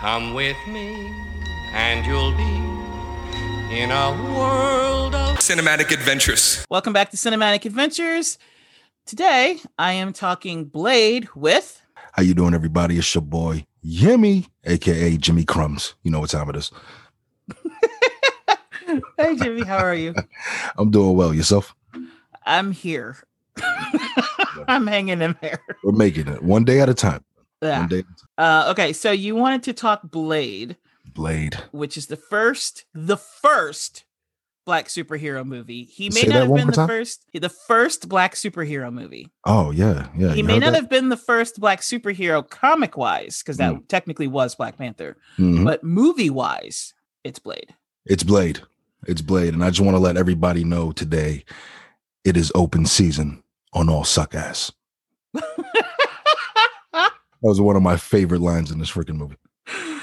Come with me, and you'll be in a world of Cinematic adventures. Welcome back to Cinematic Adventures. Today, I am talking Blade with. How you doing, everybody? It's your boy Yimmy, aka Jimmy Crumbs. You know what time it is. hey, Jimmy, how are you? I'm doing well. Yourself? I'm here. I'm hanging in there. We're making it one day at a time. Yeah. Uh, okay, so you wanted to talk Blade, Blade. which is the first, the first black superhero movie. He may Say not have been the time. first, the first black superhero movie. Oh yeah, yeah. he may not that? have been the first black superhero comic wise, because that technically was Black Panther, Mhm. but movie wise, it's Blade. It's Blade. It's Blade, and I just want to let everybody know today, it is open season on all suck ass. That was one of my favorite lines in this freaking movie.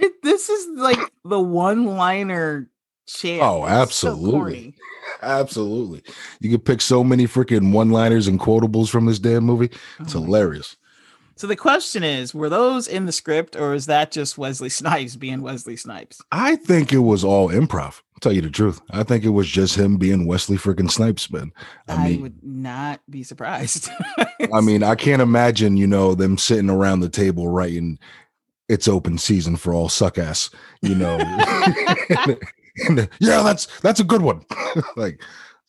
It, this is like the one liner chant. Oh, It's so absolutely. Absolutely. You could pick so many freaking one-liners and quotables from this damn movie. Oh it's Oh hilarious. So the question is, were those in the script or is that just Wesley Snipes being Wesley Snipes? I think it was all improv. I'll tell you the truth. I think it was just him being Wesley freaking Snipes, man. I I, mean, would not be surprised. I mean, I can't imagine, you know, them sitting around the table writing it's open season for all suck ass, you know. Yeah, that's that's a good one. like,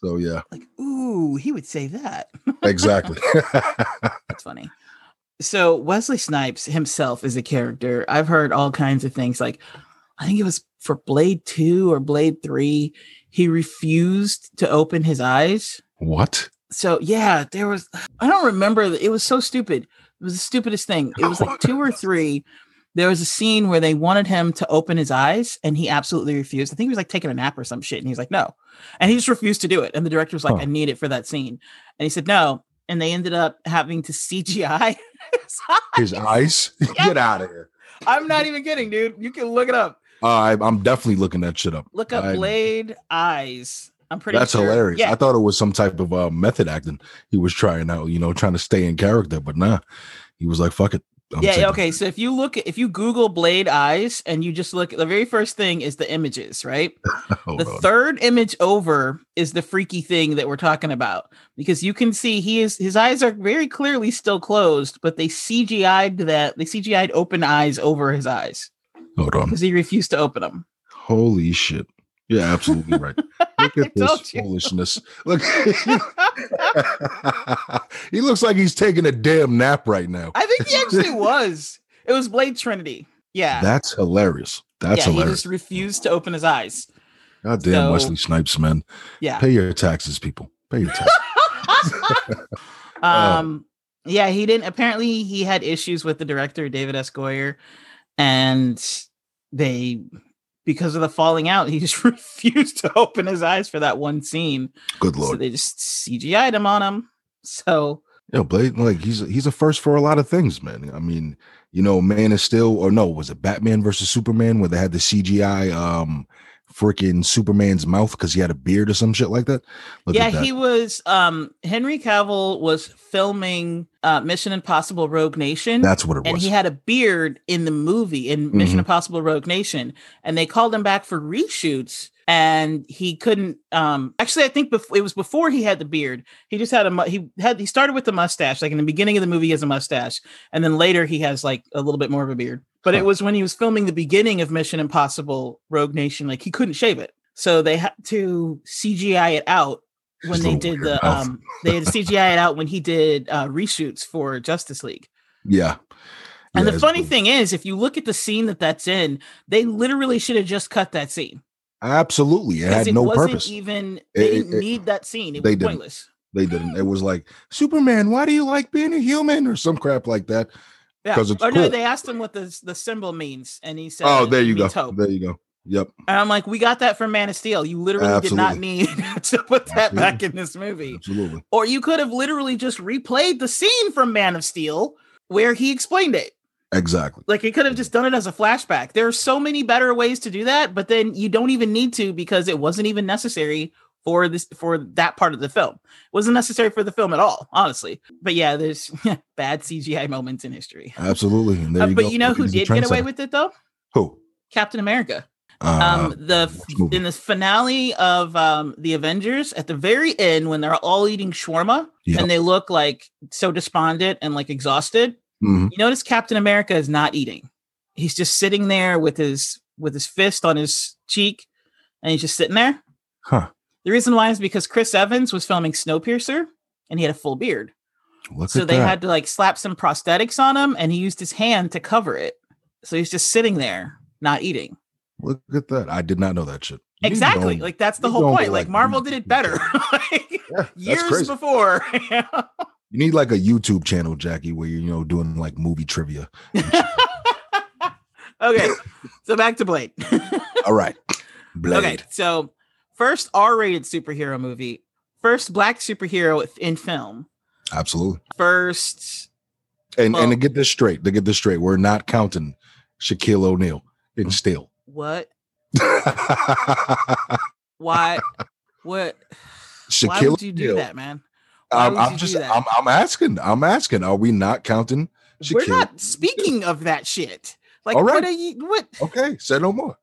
so yeah, like, ooh, he would say that. exactly. That's funny. So Wesley Snipes himself is a character. I've heard all kinds of things. Like, I think it was for Blade 2 or Blade 3, he refused to open his eyes. what? So yeah, there was I don't remember it was so stupid. It was the stupidest thing. It was like two or three. There was a scene where they wanted him to open his eyes and he absolutely refused. I think he was like taking a nap or some shit and he's like, no. And he just refused to do it. And the director was like, Huh. I need it for that scene. And he said, no. And they ended up having to CGI his eyes. His eyes? Get out of here. I'm not even kidding, dude. You can look it up. Uh, I, I'm definitely looking that shit up. Look up I- Blade Eyes. I'm pretty That's sure. hilarious. Yeah. I thought it was some type of uh, method acting he was trying out, you know, trying to stay in character, but nah, he was like, fuck it. I'm yeah taking- okay so if you look if you google blade eyes and you just look the very first thing is the images right the on. third image over is the freaky thing that we're talking about because you can see he is his eyes are very clearly still closed but they cgi'd that they cgi'd open eyes over his eyes Hold on. because he refused to open them Holy shit. Yeah, absolutely right. Look at this you. foolishness. Look. he looks like he's taking a damn nap right now. i think he actually was it was blade trinity yeah That's hilarious. That's yeah he hilarious. just refused to open his eyes God damn so- Wesley Snipes, man. yeah Pay your taxes, people. Pay your taxes. Um yeah he didn't apparently he had issues with the director david s goyer and they because of the falling out he just refused to open his eyes for that one scene Good so lord. they just cgi'd him on him so Yo, Blade, like he's he's a first for a lot of things, man. I mean, you know, Man is Still, or no, was it Batman versus Superman where they had the CGI um freaking Superman's mouth because he had a beard or some shit like that? Look yeah at that. he was um henry cavill was filming uh mission impossible rogue nation That's what it and was. he had a beard in the movie in Mission Mhm. Impossible Rogue Nation, and they called him back for reshoots, and he couldn't. Um, actually, I think bef- it was before he had the beard. He just had a mu- he had he started with the mustache. Like in the beginning of the movie, he has a mustache, and then later he has like a little bit more of a beard. But it was when he was filming the beginning of Mission Impossible Rogue Nation, like he couldn't shave it, so they had to CGI it out when they did the mouth. um they had to CGI it out when he did uh reshoots for Justice League. yeah. And Yeah, the funny cool. thing is, if you look at the scene that that's in, they literally should have just cut that scene Absolutely. It had it no wasn't purpose. even. They It- didn't it- need that scene. It they was didn't. pointless. They didn't. It was like Superman. Why do you like being a human or some crap like that? Yeah. 'Cause it's or no, they asked him what the the symbol means, and he said, oh, there you go. Hope. There you go. Yep. And I'm like, we got that from Man of Steel. You literally did not need to put that back in this movie. Absolutely. Or you could have literally just replayed the scene from Man of Steel where he explained it. Exactly. Like he could have just done it as a flashback. There are so many better ways to do that, but then you don't even need to because it wasn't even necessary for this for that part of the film. It wasn't necessary for the film at all, honestly. But yeah, there's bad CGI moments in history. Absolutely. And there Uh, but go. you know who did get away with it though? Who? Captain America. Uh, um the in the finale of um the avengers at the very end when they're all eating shawarma Yep. and they look like so despondent and like exhausted mhm. you notice captain america is not eating he's just sitting there with his with his fist on his cheek and he's just sitting there Huh. The reason why is because chris evans was filming snowpiercer and he had a full beard Look so they that. had to like slap some prosthetics on him and he used his hand to cover it so he's just sitting there not eating Look at that. I did not know that shit. You Exactly. Like that's the whole point. like Like Marvel did it better. like, Yeah, years before. You need like a YouTube channel, Jackie, where you're you know doing like movie trivia. okay. So back to Blade. All right. Blade. okay. So first R-rated superhero movie. First black superhero in film. Absolutely. First And and to get this straight, to get this straight, we're not counting Shaquille O'Neal in mm. steel. what? Why? What? Why Shaquille would you do O'Neal. that, man? Why I'm, I'm just? I'm, I'm asking. I'm asking. Are we not counting Shaquille? We're not speaking of that shit. Like, All what are you? What? Okay, say no more.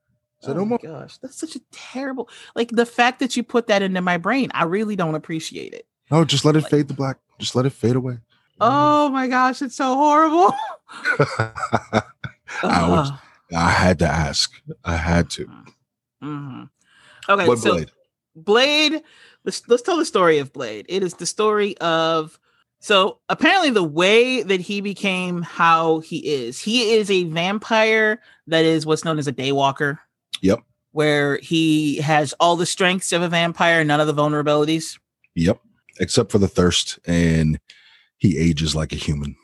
Say oh no my more. gosh, that's such a terrible. Like the fact that you put that into my brain, I really don't appreciate it. No, just let it Like- fade to black. Just let it fade away. Oh my gosh, it's so horrible. I was- I had to ask. I had to. Mhm. Okay, But so Blade. Blade. Let's let's tell the story of Blade. It is the story of so apparently the way that he became how he is. He is a vampire that is what's known as a daywalker. Yep. Where he has all the strengths of a vampire, none of the vulnerabilities. Yep. Except for the thirst, and he ages like a human.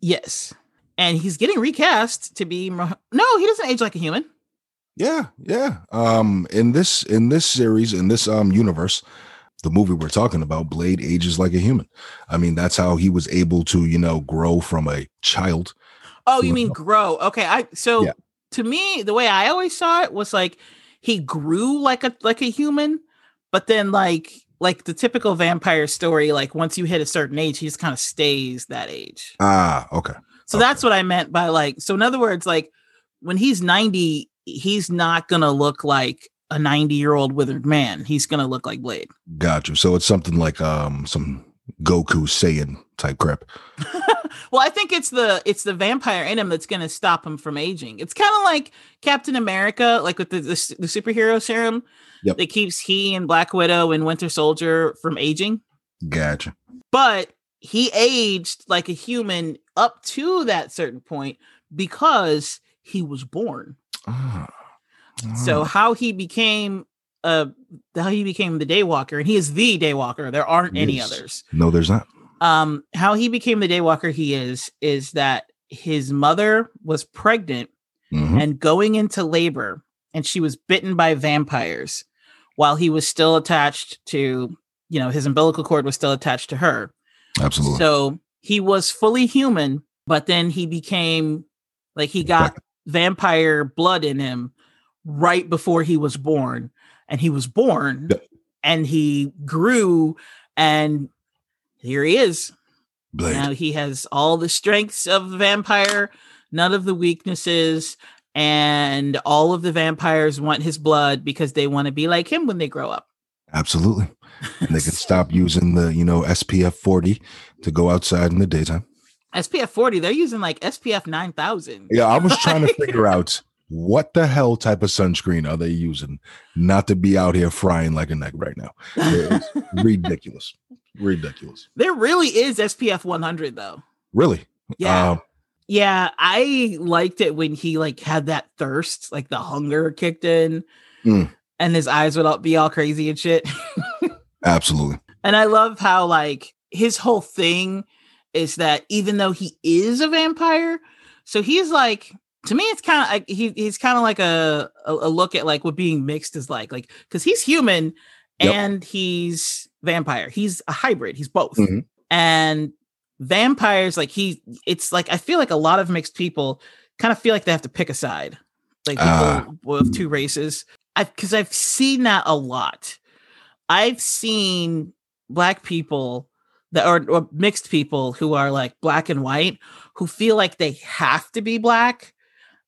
Yes. And he's getting recast to be no, he doesn't age like a human. Yeah, yeah. Um, in this in this series, in this um universe, the movie we're talking about, Blade ages like a human. I mean, that's how he was able to, you know, grow from a child. Oh, you mean grow? Okay, I so Yeah. To me, the way I always saw it was like he grew like a like a human, but then like like the typical vampire story, like once you hit a certain age, he just kind of stays that age. Ah, okay. So Okay. that's what I meant by like. So in other words, like when he's ninety, he's not gonna look like a ninety year old withered man. He's gonna look like Blade. Got you. So it's something like um some Goku Saiyan type crap. well, I think it's the it's the vampire in him that's going to stop him from aging. It's kind of like Captain America, like with the, the the superhero serum Yep. that keeps he and Black Widow and Winter Soldier from aging. Gotcha. But he aged like a human up to that certain point because he was born. Ah. So Ah. how he became uh how he became the Daywalker, and he is the Daywalker. There aren't any others. no, there's not. Um how he became the daywalker he is is that his mother was pregnant Mhm. and going into labor and she was bitten by vampires while he was still attached to you know his umbilical cord was still attached to her Absolutely. so he was fully human but then he became like he got vampire blood in him right before he was born and he was born and he grew and here he is Blade. now he has all the strengths of the vampire, none of the weaknesses, and all of the vampires want his blood because they want to be like him when they grow up. Absolutely. And they can stop using the, you know, SPF 40 to go outside in the daytime. SPF 40, they're using like SPF 9000. Yeah, I was trying to figure out what the hell type of sunscreen are they using not to be out here frying like a egg right now. It's ridiculous. Ridiculous. there really is SPF 100 though. Really. Yeah. Um, yeah, I liked it when he like had that thirst, like the hunger kicked in Mm. and his eyes would all be all crazy and shit. absolutely. And I love how like his whole thing is that even though he is a vampire, so he's like to me it's kind of like he, he's kind of like a, a a look at like what being mixed is like like because he's human Yep. and he's vampire. He's a hybrid. He's both. Mhm. And vampires like he it's like I feel like a lot of mixed people kind of feel like they have to pick a side. Like people Ah. with two races. I because I've seen that a lot. I've seen black people that are or mixed people who are like black and white who feel like they have to be black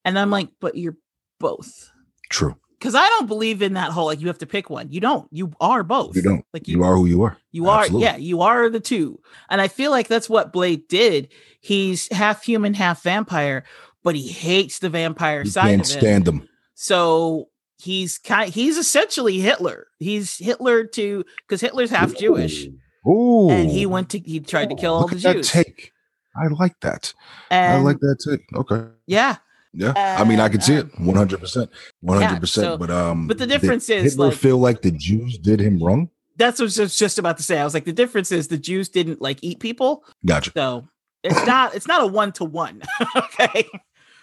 And I'm like, but you're both. True. Because I don't believe in that whole like you have to pick one. You don't. You are both. You don't. Like You are who you are. You are, yeah, you are the two. And I feel like that's what Blade did. He's half human, half vampire, but he hates the vampire You side can't of it. stand them. So he's kind he's essentially Hitler. He's Hitler to because Hitler's half Jewish. Ooh. And he went to he tried to oh, kill all the Jews. That take. I like that. And I like that too. Okay. yeah. Yeah. I mean, I can see um, it 100%. 100%. but um but the did difference is, Hitler like- feel like the Jews did him wrong? That's what I was just about to say. I was like, the difference is the Jews didn't like eat people. Gotcha. So it's not it's not a one to one. Okay.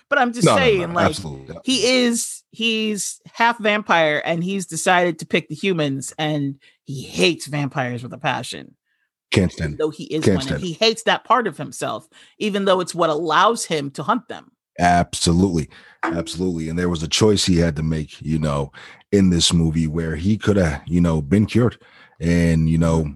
But I'm just No, no, no, saying, like absolutely. he is he's half vampire and he's decided to pick the humans and he hates vampires with a passion Can't stand though he is Can't one and he hates that part of himself even though it's what allows him to hunt them Absolutely. Absolutely. And there was a choice he had to make, you know, in this movie where he could have, you know, been cured and, you know,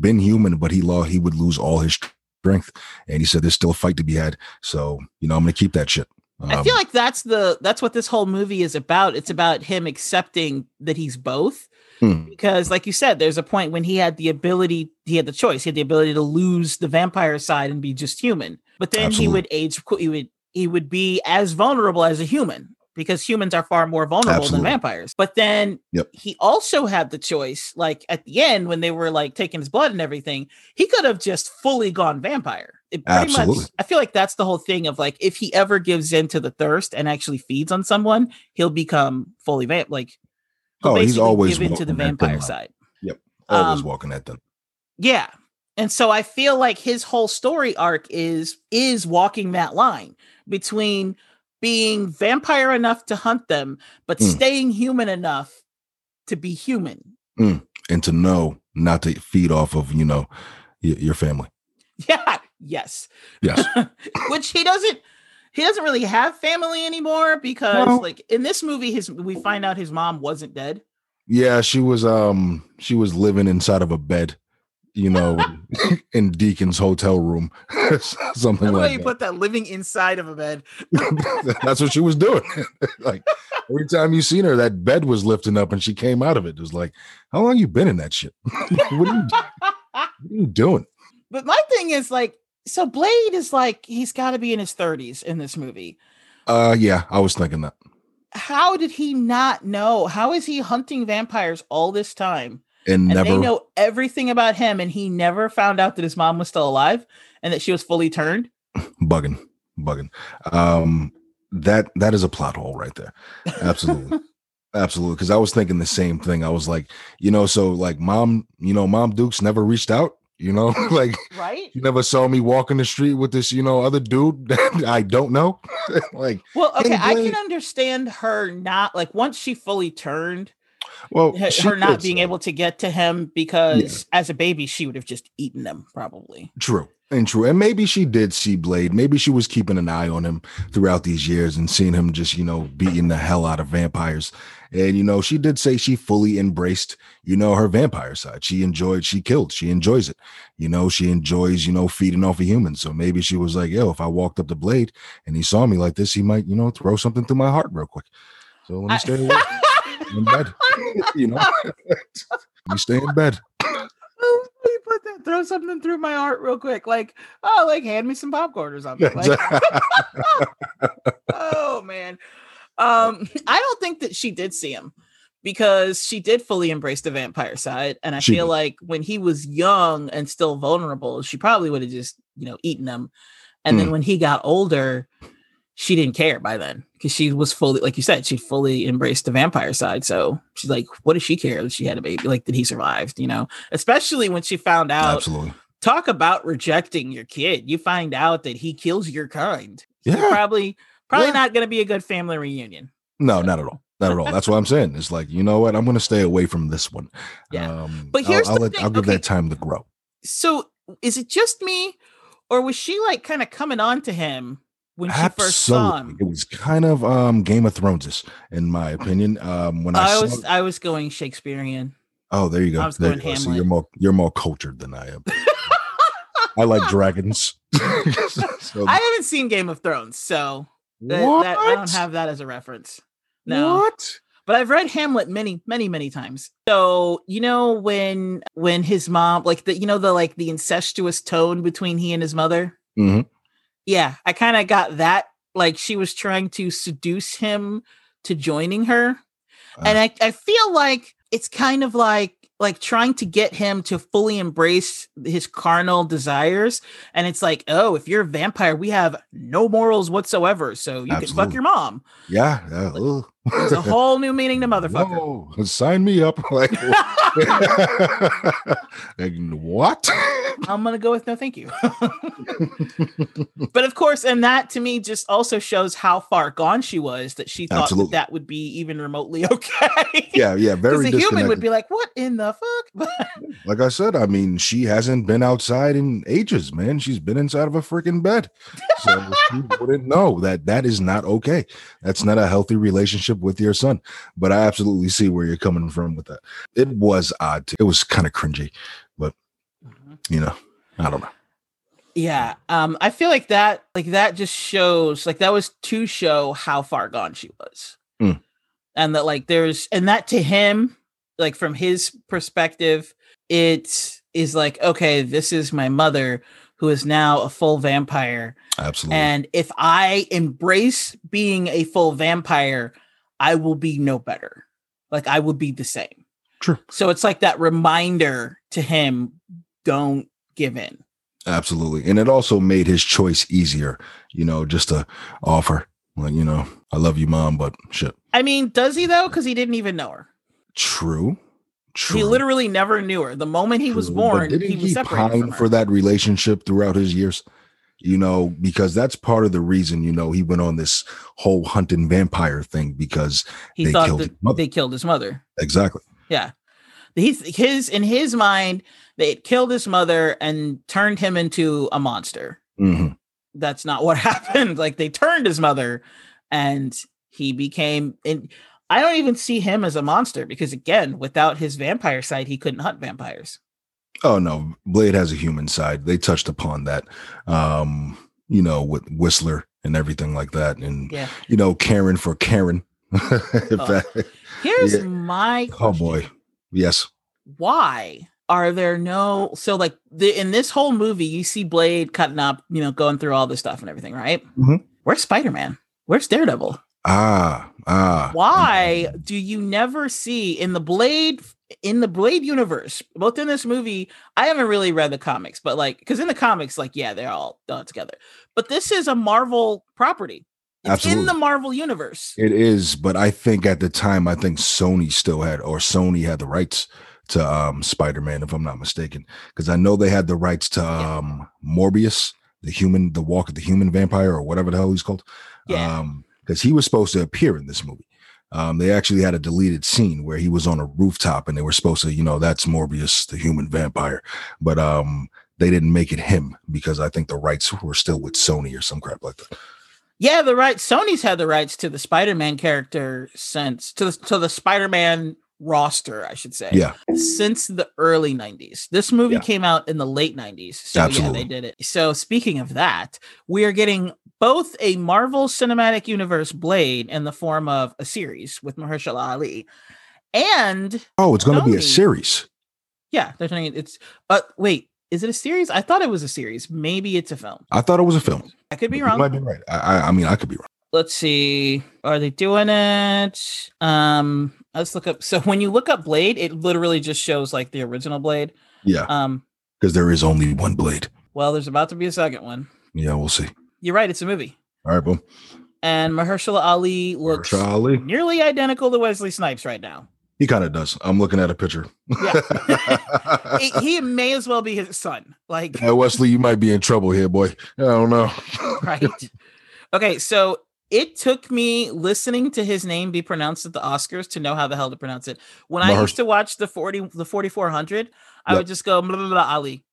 been human, but he lost, he would lose all his strength. And he said there's still a fight to be had. So, you know, I'm going to keep that shit. i Um, feel like that's the that's what this whole movie is about it's about him accepting that he's both Hmm. because like you said there's a point when he had the ability he had the choice he had the ability to lose the vampire side and be just human but then he would age he would he would be as vulnerable as a human because humans are far more vulnerable Absolutely. than vampires but then Yep. he also had the choice like at the end when they were like taking his blood and everything he could have just fully gone vampire it pretty Absolutely. much i feel like that's the whole thing of like if he ever gives in to the thirst and actually feeds on someone he'll become fully vamp like Oh, he's always give into the vampire side. Yep, always um, walking that then. yeah. And so I feel like his whole story arc is is walking that line between being vampire enough to hunt them but Mm. staying human enough to be human. And to know not to feed off of, you know, y- your family. Yeah, yes. Yes. Which he doesn't he doesn't really have family anymore because No. like in this movie his we find out his mom wasn't dead. Yeah, she was um she was living inside of a bed, you know, in Deacon's hotel room. Something like you that. put that living inside of a bed. That's what she was doing. like every time you seen her, that bed was lifting up and she came out of it. It was like, how long you been in that shit? what, are you, what are you doing? But my thing is like, so Blade is like he's got to be in his 30s in this movie. Uh yeah, I was thinking that. How did he not know? How is he hunting vampires all this time? And, And never they know everything about him, and he never found out that his mom was still alive and that she was fully turned. bugging. Bugging. Um that that is a plot hole right there. Absolutely. Absolutely. Because I was thinking the same thing. I was like, you know, so like mom, you know, mom Dukes never reached out, you know, like right? you never saw me walking the street with this, you know, other dude that I don't know. like, Well, okay, I can understand her not like once she fully turned, well, her, not being say- able to get to him because as a baby she would have just eaten them probably. True. And true. And maybe she did see Blade. Maybe she was keeping an eye on him throughout these years and seeing him just, you know, beating the hell out of vampires. And, you know, she did say she fully embraced, you know, her vampire side. She enjoyed, she killed, she enjoys it. You know, she enjoys, you know, feeding off of humans. So maybe she was like, yo, if I walked up to Blade and he saw me like this, he might, you know, throw something through my heart real quick. So let me stay away in bed. you know, you stay in bed. Oh, you put that throw something through my heart real quick like oh like hand me some popcorn or something like, oh man um i don't think that she did see him because she did fully embrace the vampire side and i She feel did. like when he was young and still vulnerable she probably would have just you know eaten him and then Mm. when he got older she didn't care by then because she was fully like you said she fully embraced the vampire side so she's like what does she care that she had a baby like that he survived you know especially when she found out Absolutely. talk about rejecting your kid. You find out that he kills your kind. You're Yeah. probably probably Yeah. not going to be a good family reunion. No, not at all. Not at all. That's what I'm saying. It's like, you know what? I'm going to stay away from this one. Yeah. Um, But I'll- here's I'll, let, thing, I'll give okay. that time to grow. So, is it just me or was she like kind of coming on to him when she first saw him? It was kind of um Game of Thrones, in my opinion. Um, when I, I saw, was I was going Shakespearean. oh, there you go. I was There you going go. So Hamlet. you're more you're more cultured than I am. I like dragons. so I haven't seen Game of Thrones, so That- that- I don't have that as a reference. No. What? but I've read Hamlet many, many, many times. So you know when when his mom, like the you know the like the incestuous tone between he and his mother. hmm Yeah, I kind of got that. Like she was trying to seduce him to joining her, uh. and I I feel like it's kind of like like trying to get him to fully embrace his carnal desires and it's like oh if you're a vampire we have no morals whatsoever so you can fuck your mom Yeah. yeah, ugh. It's a whole new meaning to motherfucker Whoa, sign me up. Like, like, what? I'm gonna go with no thank you. but of course, and that to me just also shows how far gone she was that she thought that that would be even remotely okay. yeah, yeah, very a human would be like, "What in the fuck?" Like I said, I mean, she hasn't been outside in ages, man. She's been inside of a freaking bed. So she wouldn't know that that is not okay. That's not a healthy relationship with your son. But I absolutely see where you're coming from with that. It was odd. Too. It was kind of cringy, but you know. I don't know. yeah, um, I feel like that, like that, just shows, like that was to show how far gone she was, Mm. and that, like, there's, and that to him, like from his perspective, it is like, okay, this is my mother who is now a full vampire. Absolutely. And if I embrace being a full vampire, I will be no better. Like I will be the same. True. So it's like that reminder to him don't give in. Absolutely. And it also made his choice easier, you know, just to offer, like, you know, I love you, mom, but shit. I mean, does he though? Because he didn't even know her. True. True. He literally never knew her. The moment he was True, but born, didn't he was separated pine from her. for that relationship throughout his years? You know, because that's part of the reason, you know, he went on this whole hunting vampire thing because he they thought killed they killed his mother. exactly. Yeah. He's his in his mind, they killed his mother and turned him into a monster. hmm that's not what happened. Like they turned his mother and he became and I don't even see him as a monster because again, without his vampire side, he couldn't hunt vampires. Oh no, Blade has a human side. They touched upon that. Um, you know, with Whistler and everything like that. And Yeah. you know, Karen for Karen. Oh. that- Here's Yeah. my oh boy. Yes. Why are there no so like the in this whole movie you see Blade cutting up, you know, going through all this stuff and everything, right? Mhm. Where's Spider-Man? Where's Daredevil? Ah, ah. why do you never see in the blade in the blade universe both in this movie i haven't really read the comics but like because in the comics like yeah they're all done together but this is a marvel property it's in the marvel universe It is, but I think at the time, I think Sony still had, or Sony had the rights to um Spider-Man, if I'm not mistaken, because I know they had the rights to Yeah. um Morbius, the human, the Walk of the Human Vampire, or whatever the hell he's called. Yeah. Um, because he was supposed to appear in this movie. Um, they actually had a deleted scene where he was on a rooftop, and they were supposed to, you know, that's Morbius, the human vampire, but um. They didn't make it him because I think the rights were still with Sony or some crap like that. yeah the right sony's had the rights to the spider-man character since to the to the spider-man roster i should say Yeah, since the early 90s. This movie Yeah. came out in the late 90s. So Absolutely. yeah, they did it. So speaking of that, we are getting both a Marvel Cinematic Universe Blade in the form of a series with Mahershala Ali. And Oh, it's going to be a series. yeah, they're turning it it's uh wait, is it a series? I thought it was a series. Maybe it's a film. I thought it was a film. I could be You wrong. might be right. I, I, I mean, I could be wrong. Let's see. Are they doing it? Um let's look up. So when you look up Blade, it literally just shows like the original Blade. Yeah, Um because there is only one blade. well, there's about to be a second one. Yeah, we'll see. You're right, it's a movie. All right, boom. And Mahershala Ali looks Charlie. nearly identical to Wesley Snipes right now. He kind of does. I'm looking at a picture. He, he may as well be his son. Like, Wesley, you might be in trouble here, boy. I don't know. right. Okay, so it took me listening to his name be pronounced at the Oscars to know how the hell to pronounce it. When I used to watch the 40 the 4400, I Yep. would just go blah, blah, blah, Ali.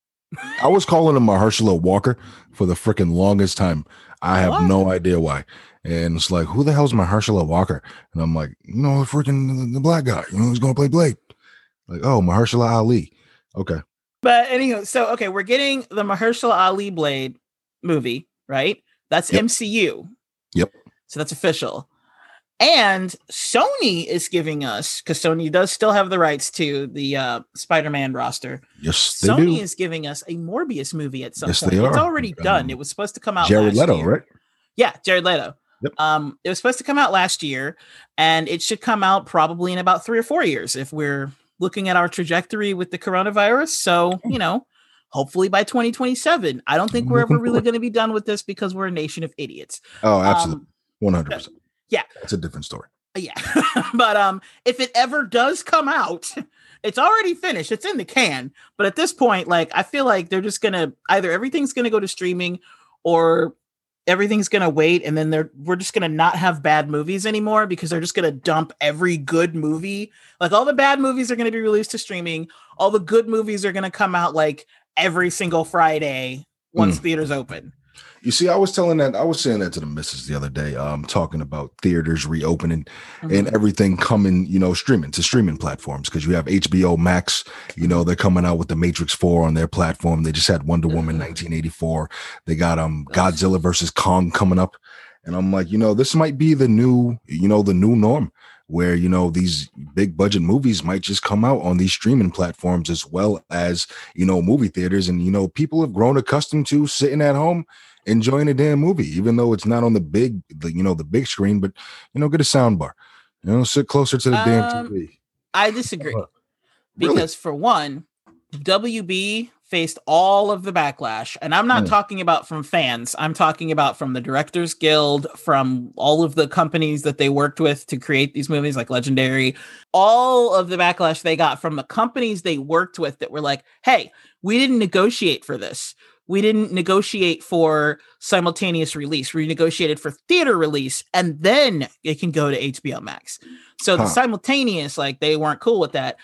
I was calling him Mahershala Walker for the freaking longest time. I have What? no idea why. And it's like, who the hell's Mahershala Walker? And I'm like, you know, the freaking the black guy, you know, who's going to play Blade. Like, oh, Mahershala Ali. Okay. But anyway, so okay, we're getting the Mahershala Ali Blade movie, right? That's Yep. MCU. Yep. So that's official. And Sony is giving us because Sony does still have the rights to the uh, Spider-Man roster. Yes, they Sony do. is giving us a Morbius movie at some Yes, point. they It's are. already done. Um, It was supposed to come out. Jared last Leto, year. right? Yeah, Jared Leto. Yep. Um, it was supposed to come out last year, and it should come out probably in about three or four years if we're looking at our trajectory with the coronavirus. So, you know, hopefully by 2027. I don't think we're ever really going to be done with this because we're a nation of idiots. Oh, absolutely, Um, one hundred percent. Yeah. it's a different story. yeah. but um if it ever does come out, it's already finished. It's in the can. But at this point, like I feel like they're just gonna either everything's gonna go to streaming or everything's gonna wait and then they're we're just gonna not have bad movies anymore because they're just gonna dump every good movie. Like all the bad movies are gonna be released to streaming. All the good movies are gonna come out like every single Friday once theaters open. You see, I was telling that I was saying that to the missus the other day, um, talking about theaters reopening and everything coming, you know, streaming to streaming platforms because you have HBO Max, you know, they're coming out with the Matrix 4 on their platform. They just had Wonder Woman 1984. They got um Godzilla versus Kong coming up. And I'm like, you know, this might be the new, you know, the new norm where, you know, these big budget movies might just come out on these streaming platforms as well as, you know, movie theaters. And, you know, people have grown accustomed to sitting at home enjoying a damn movie, even though it's not on the big, the, you know, the big screen, but, you know, get a sound bar, you know, sit closer to the Um, damn TV. I disagree. Uh, really? because for one, WB faced all of the backlash, and I'm not Mm. talking about from fans. I'm talking about from the Directors Guild, from all of the companies that they worked with to create these movies, like Legendary. All of the backlash they got from the companies they worked with that were like, "Hey, we didn't negotiate for this." We didn't negotiate for simultaneous release. We negotiated for theater release, and then it can go to HBO Max. So the simultaneous, like they weren't cool with that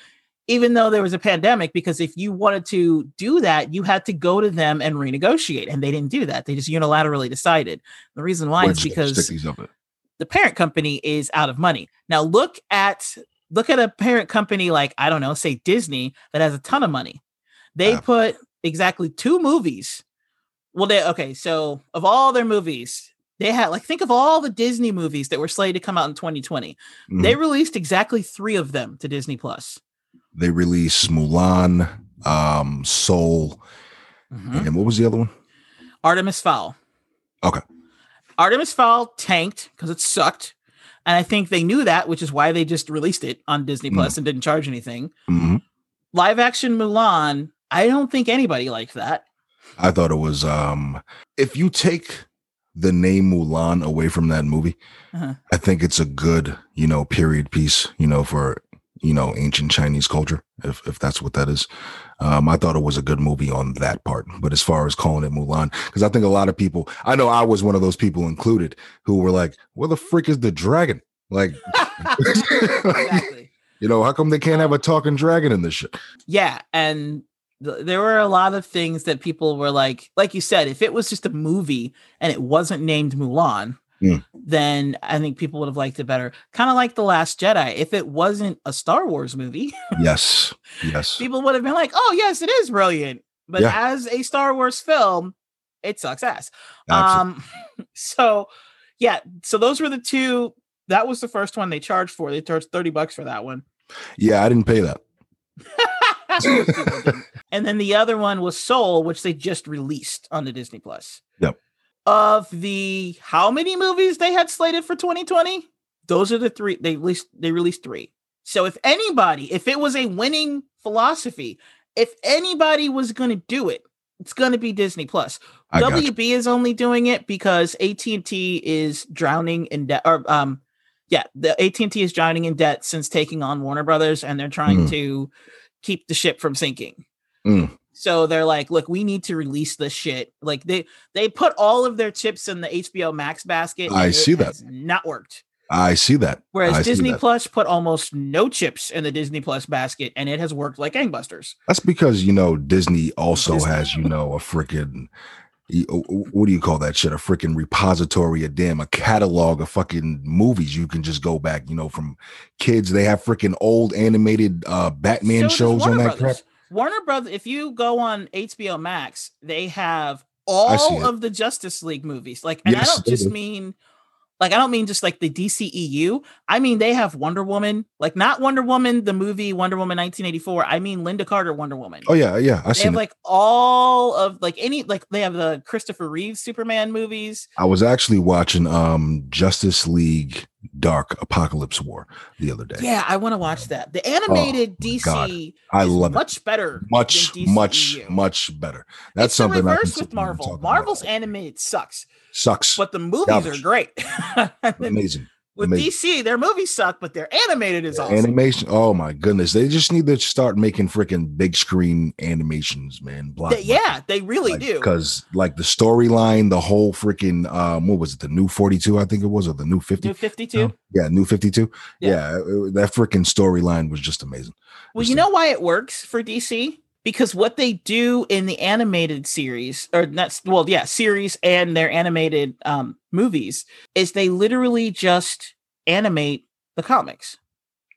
even though there was a pandemic, because if you wanted to do that, you had to go to them and renegotiate, and they didn't do that. They just unilaterally decided. The reason why is because stick these up it. the parent company is out of money. Now look at look at a parent company like I don't know, say Disney that has a ton of money. They put exactly two movies. Well, they okay, so of all their movies, they had like think of all the Disney movies that were slated to come out in 2020. They Mhm. released exactly three of them to Disney Plus. they released Mulan, um, Soul, Mhm. and what was the other one? Artemis Fowl. Okay. Artemis Fowl tanked because it sucked. And I think they knew that, which is why they just released it on Disney Mm. Plus and didn't charge anything. hmm Live action Mulan, I don't think anybody liked that. I thought it was um if you take the name Mulan away from that movie, Uh-huh. I think it's a good, you know, period piece, you know, for you know, ancient Chinese culture, if if that's what that is. Um, I thought it was a good movie on that part. But as far as calling it Mulan, because I think a lot of people I know I was one of those people included who were like, Where the frick is the dragon? Like exactly. you know, how come they can't have a talking dragon in this shit? Yeah. And there were a lot of things that people were like, like you said, if it was just a movie and it wasn't named Mulan, Mm. then I think people would have liked it better. Kind of like The Last Jedi. If it wasn't a Star Wars movie, Yes. Yes. people would have been like, "Oh, yes, it is brilliant." But Yeah. as a Star Wars film, it sucks ass. Absolutely. Um, so yeah, so those were the two. That was the first one they charged for. They charged thirty bucks for that one, yeah, I didn't pay that. Most people didn't. and then the other one was Soul, which they just released on the Disney Plus. Yep. Of the how many movies they had slated for 2020? Those are the three. They released. They released three. So if anybody, if it was a winning philosophy, if anybody was going to do it, it's going to be Disney Plus. I. WB is only doing it because AT and T is drowning in debt. Or um, yeah, the AT and T is drowning in debt since taking on Warner Brothers, and they're trying Mm. to keep the ship from sinking. Mm. So they're like, look, we need to release this shit. Like they they put all of their chips in the HBO Max basket. I see that. Not worked. I see that. Whereas I Disney that. Plus put almost no chips in the Disney Plus basket, and it has worked like gangbusters. That's because you know Disney also Disney. has you know a freaking what do you call that shit? A freaking repository, a damn a catalog of fucking movies you can just go back. You know, from kids, they have freaking old animated uh Batman So shows on that crap. Warner Brothers, if you go on HBO Max, they have all of the Justice League movies. Like, and I don't just do. mean Like I don't mean just like the DCEU. I mean they have Wonder Woman, like not Wonder Woman the movie Wonder Woman 1984. I mean Lynda Carter Wonder Woman. Oh yeah, yeah. I they have it. like all of like any like they have the Christopher Reeve Superman movies. I was actually watching um Justice League Dark Apokolips War the other day. Yeah, I want to watch that. The animated DC Oh I is love it. much better. Much, much, much better. That's it's the something can reverse with Marvel. talk about. Marvel's animated sucks, sucks. but the movies Garbage. are great. Amazing. With amazing. DC, their movies suck, but their animated is awesome. Animation. Oh my goodness. They just need to start making freaking big screen animations, man. Block. They- yeah, they really do. Because like the storyline, the whole freaking um, what was it? The new 42, I think it was, or the new 50. New 52. Yeah, new 52. Yeah. Yeah, it- that freaking storyline was just amazing. Well, you know why it works for DC? Because what they do in the animated series, or that's well, yeah, series and their animated um, movies, is they literally just animate the comics.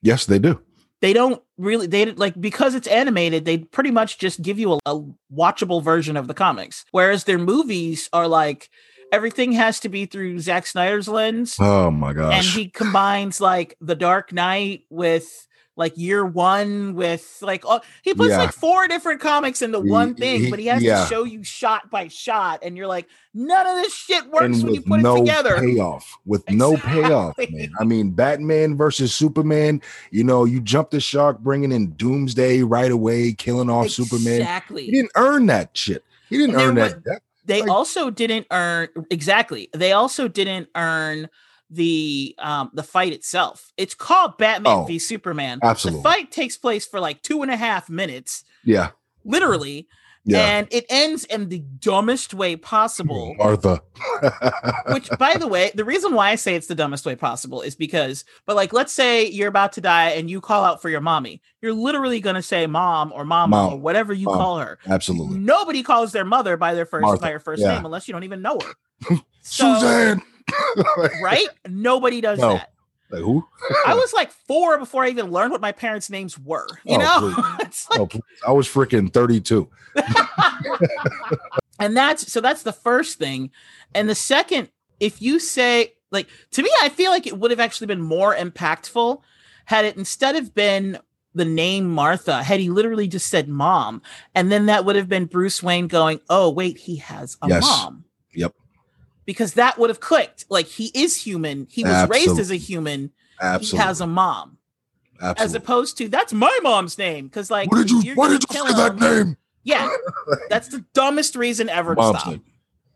Yes, they do. They don't really, they like, because it's animated, they pretty much just give you a, a watchable version of the comics. Whereas their movies are like, everything has to be through Zack Snyder's lens. Oh my gosh and he combines like the Dark Knight with like year one with like all, he puts Yeah. like four different comics into one thing, he- but he has yeah. to show you shot by shot, and you're like, none of this shit works and when you with put no it together. payoff, with no payoff, man. I mean, Batman versus Superman. You know, you jump the shark, bringing in Doomsday right away, killing off Superman. Exactly. He didn't earn that shit. He didn't And earn was- that. that- they like- also didn't earn exactly. They also didn't earn the um the fight itself. It's called Batman Oh, v Superman. absolutely. The fight takes place for like two and a half minutes, Yeah, literally, yeah. and it ends in the dumbest way possible. Martha. Which, by the way, the reason why I say it's the dumbest way possible is because, but like, let's say you're about to die and you call out for your mommy. You're literally going to say mom or mama Mom. or whatever you Mom. call her. Absolutely. Nobody calls their mother by their first Martha, by her first yeah. name unless you don't even know her. So, Suzanne. right? Nobody does No. that. Like who? I was like four before I even learned what my parents' names were. You Oh, know, it's oh, like Oh, please. I was freaking 32. and that's so that's the first thing and the second if you say like to me i feel like it would have actually been more impactful had it instead of been the name martha had he literally just said mom and then that would have been bruce wayne going oh wait he has a Yes. mom Yep. Because that would have clicked like he is human he was raised as a human Absolutely. he has a mom Absolutely. as opposed to that's my mom's name because like What did you why did you say that name? yeah that's the dumbest reason ever to stop name.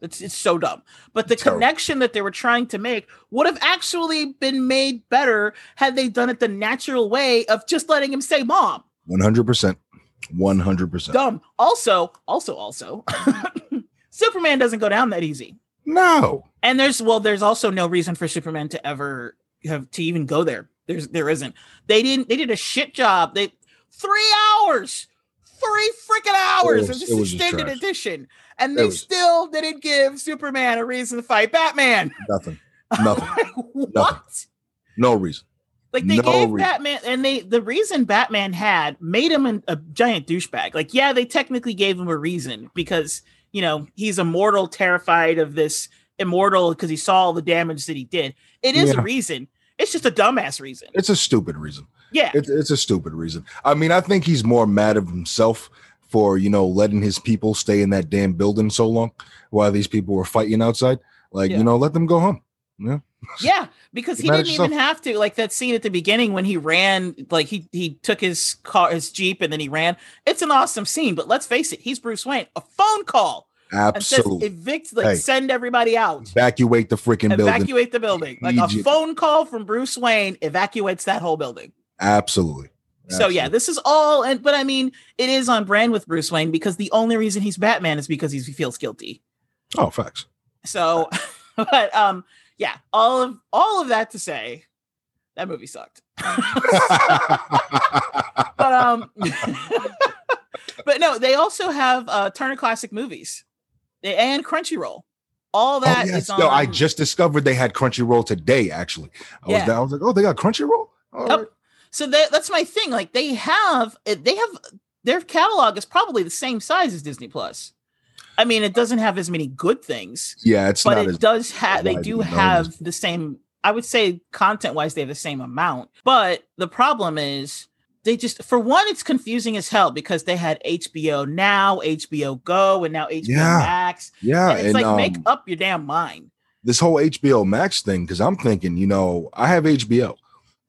it's, it's so dumb. But the Terrible. connection that they were trying to make would have actually been made better had they done it the natural way of just letting him say mom. 100%. 100%. Dumb. Also, also, also, Superman doesn't go down that easy. No. And there's well, there's also no reason for Superman to ever have to even go there. There's there isn't. They didn't they did a shit job. They three hours, three freaking hours of this it was just extended edition. And It they was- still didn't give Superman a reason to fight Batman. Nothing. Nothing. Like, what? No reason. Like they No gave reason. Batman, and they the reason Batman had made him an, a giant douchebag. Like, yeah, they technically gave him a reason because you know he's immortal, terrified of this immortal because he saw all the damage that he did. It is Yeah. a reason. It's just a dumbass reason. It's a stupid reason. Yeah, It's it's a stupid reason. I mean, I think he's more mad of himself for you know letting his people stay in that damn building so long while these people were fighting outside. Like Yeah. you know, let them go home. Yeah. yeah, because he didn't even have to. Like that scene at the beginning when he ran, like he he took his car, his jeep, and then he ran. It's an awesome scene, but let's face it, he's Bruce Wayne. A phone call Absolutely. evict, like Hey. send everybody out. Evacuate the freaking building. evacuate the building. Like a phone call from Bruce Wayne evacuates that whole building. Absolutely. So yeah, this is all and but I mean, it is on brand with Bruce Wayne because the only reason he's Batman is because he feels guilty. Oh, facts. So but um yeah, all of all of that to say that movie sucked. but um but no, they also have uh Turner Classic Movies and Crunchyroll. All that oh, is yes. on Yo, I just discovered they had Crunchyroll today. Actually, I Yeah. was down. I was like, oh, they got Crunchyroll. All Yep. right. So that, that's my thing. Like they have, they have their catalog is probably the same size as Disney Plus. I mean, it doesn't have as many good things, Yeah, it's but it does have. They do have the same. I would say content wise, they have the same amount. But the problem is they just for one, it's confusing as hell because they had HBO Now, HBO Go, and now HBO Yeah. Max. yeah, and it's and like um, make up your damn mind. this whole HBO Max thing because I'm thinking, you know, I have HBO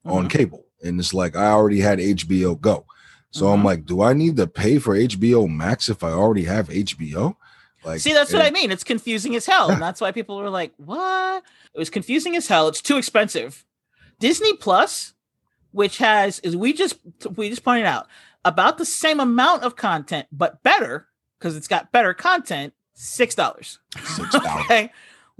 on Mhm. cable, and it's like I already had HBO Go, so I'm Mhm. like, do I need to pay for HBO Max if I already have HBO? Like, See, that's what I mean. It's confusing as hell. Yeah. And that's why people were like, what? It was confusing as hell. It's too expensive. Disney Plus, which has, is we just we just pointed out about the same amount of content, but better, because it's got better content, six dollars. Six dollars. Okay.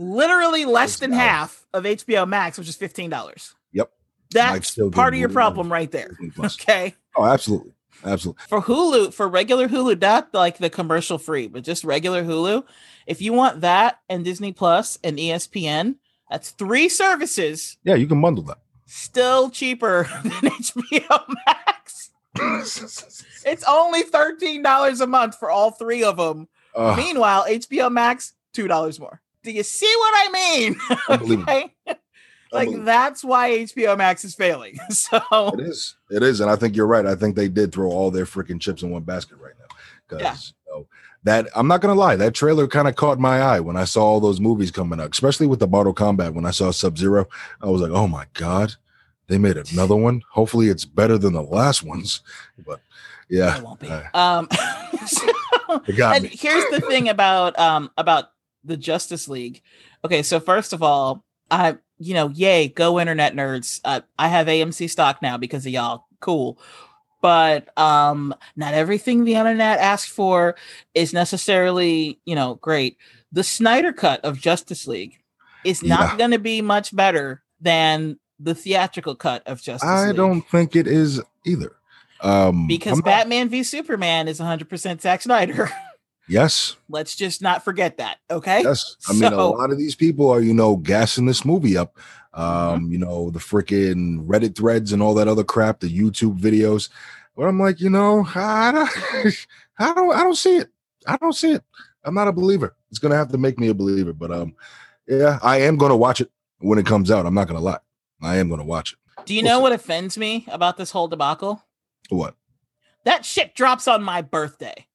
Literally less than $6. half of HBO Max, which is fifteen dollars. Yep. That's part of your problem right there. Okay. Oh, absolutely, absolutely. for Hulu, for regular Hulu, not like the commercial free, but just regular Hulu. If you want that and Disney Plus and ESPN, that's three services, Yeah, you can bundle that. still cheaper than HBO Max. It's only $13 a month for all three of them. Uh, Meanwhile, HBO Max, $2 more. Do you see what I mean? Unbelievable. Okay? Like that's why HBO Max is failing. So It is. It is, and I think you're right. I think they did throw all their freaking chips in one basket right now. Because Yeah. that I'm not gonna lie, that trailer kind of caught my eye when I saw all those movies coming up, especially with the Mortal Kombat. When I saw Sub Zero, I was like, oh my god, they made another one. Hopefully, it's better than the last ones. But yeah, it won't be. uh, Um so- it got and me. here's the thing about um about the Justice League. Okay, so first of all, I you know, yay, go internet nerds. Uh, I have AMC stock now because of y'all. Cool. But um not everything the internet asked for is necessarily, you know, great. The Snyder cut of Justice League is not Yeah. going to be much better than the theatrical cut of Justice I League. don't think it is either. Um, because not- Batman v Superman is 100% Zack Snyder. yes, Let's just not forget that, okay? Yes, I mean a lot of these people are, you know, gassing this movie up. Mm-hmm. Um, you know, the freaking Reddit threads and all that other crap, the YouTube videos. But I'm like, you know, I don't, I don't, I don't see it. I don't see it. I'm not a believer. It's gonna have to make me a believer. But um, yeah, I am gonna watch it when it comes out. I'm not gonna lie. I am gonna watch it. Do you know what offends me about this whole debacle? What? That shit drops on my birthday.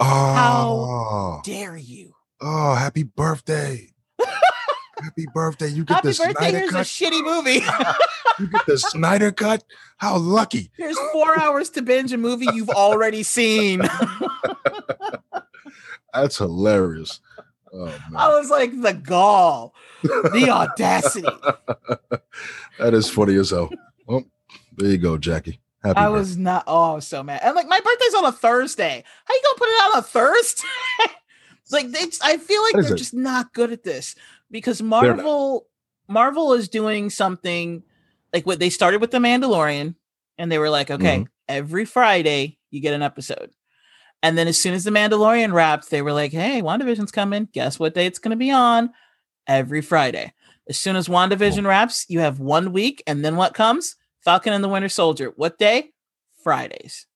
Oh, Dare you? oh, happy birthday. happy birthday. You get Happy the birthday! Snyder Here's a cut. shitty movie. you get the Snyder cut. How lucky. Here's four hours to binge a movie you've already seen. That's hilarious. Oh man. I was like, the gall, the audacity. that is funny as hell. Well, there you go, Jackie. Happy I birthday. was not. Oh, I was so mad. And like, my birthday's on a Thursday. How you gonna put it on a Thursday? like, they, I feel like they're it? just not good at this because Marvel, Marvel is doing something like what they started with the Mandalorian, and they were like, okay, Mhm. every Friday you get an episode. And then as soon as the Mandalorian wrapped, they were like, hey, WandaVision's coming. Guess what day it's going to be on? Every Friday. As soon as WandaVision wraps, you have one week. And then what comes? Falcon and the Winter Soldier. What day? Fridays.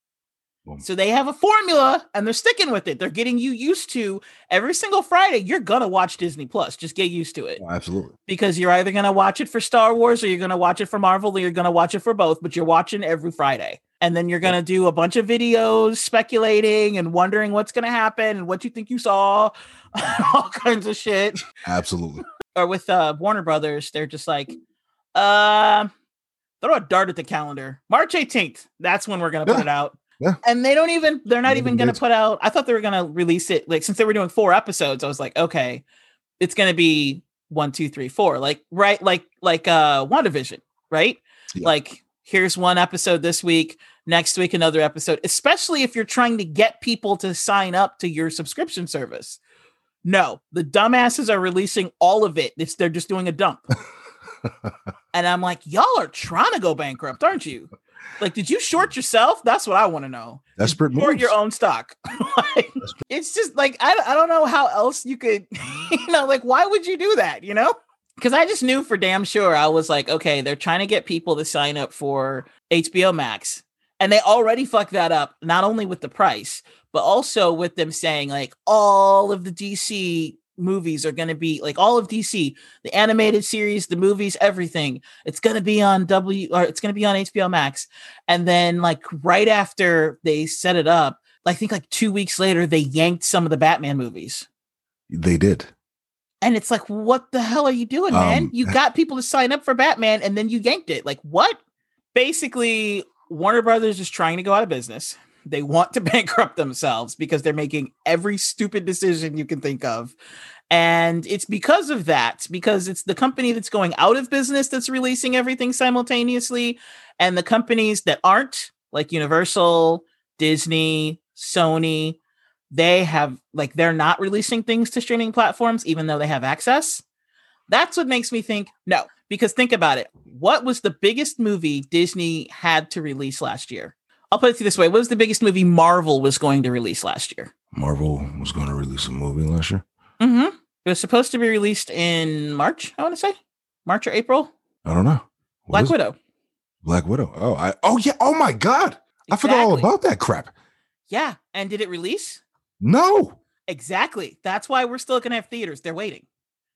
Boom. So they have a formula and they're sticking with it. They're getting you used to every single Friday. You're going to watch Disney Plus. Just get used to it Oh, absolutely. because you're either going to watch it for Star Wars or you're going to watch it for Marvel or you're going to watch it for both, but you're watching every Friday. And then you're going to do a bunch of videos speculating and wondering what's going to happen and what you think you saw, all kinds of shit. Absolutely. Or with uh, Warner Brothers, they're just like, uh, throw a dart at the calendar. March 18th. That's when we're going to put it out. Yeah. And they don't even, they're not even to put out, I thought they were going to release it. Like, since they were doing four episodes, I was like, okay, it's going to be one, two, three, four. Like, right. Like, like, uh, WandaVision, right? Yeah. Like, here's one episode this week, next week, another episode, especially if you're trying to get people to sign up to your subscription service. No, the dumbasses are releasing all of it. It's, they're just doing a dump. and I'm like, y'all are trying to go bankrupt, aren't you? Like, did you short yourself? That's what I want to know. Desperate Short moves. your own stock. Like, it's just like, I, I don't know how else you could, you know, like, why would you do that, you know? Because I just knew for damn sure I was like, okay, they're trying to get people to sign up for HBO Max. And they already fucked that up, not only with the price, but also with them saying like all of the DC movies are going to be like all of DC, the animated series, the movies, everything. It's going to be on W or it's going to be on HBO Max. And then like right after they set it up, I think like 2 weeks later they yanked some of the Batman movies. They did. And it's like what the hell are you doing, man? Um, you got people to sign up for Batman and then you yanked it. Like what? Basically Warner Brothers is trying to go out of business. They want to bankrupt themselves because they're making every stupid decision you can think of. And it's because of that, because it's the company that's going out of business that's releasing everything simultaneously. And the companies that aren't, like Universal, Disney, Sony, they have, like, they're not releasing things to streaming platforms, even though they have access. That's what makes me think no, because think about it. What was the biggest movie Disney had to release last year? I'll put it to this way. What was the biggest movie Marvel was going to release last year? Marvel was going to release a movie last year. Mm-hmm. It was supposed to be released in March, I want to say. March or April. I don't know. What Black it? Widow. Black Widow. Oh, I oh yeah. Oh my god. I forgot all about that crap. Yeah. And did it release? No. Exactly. That's why we're still gonna have theaters. They're waiting.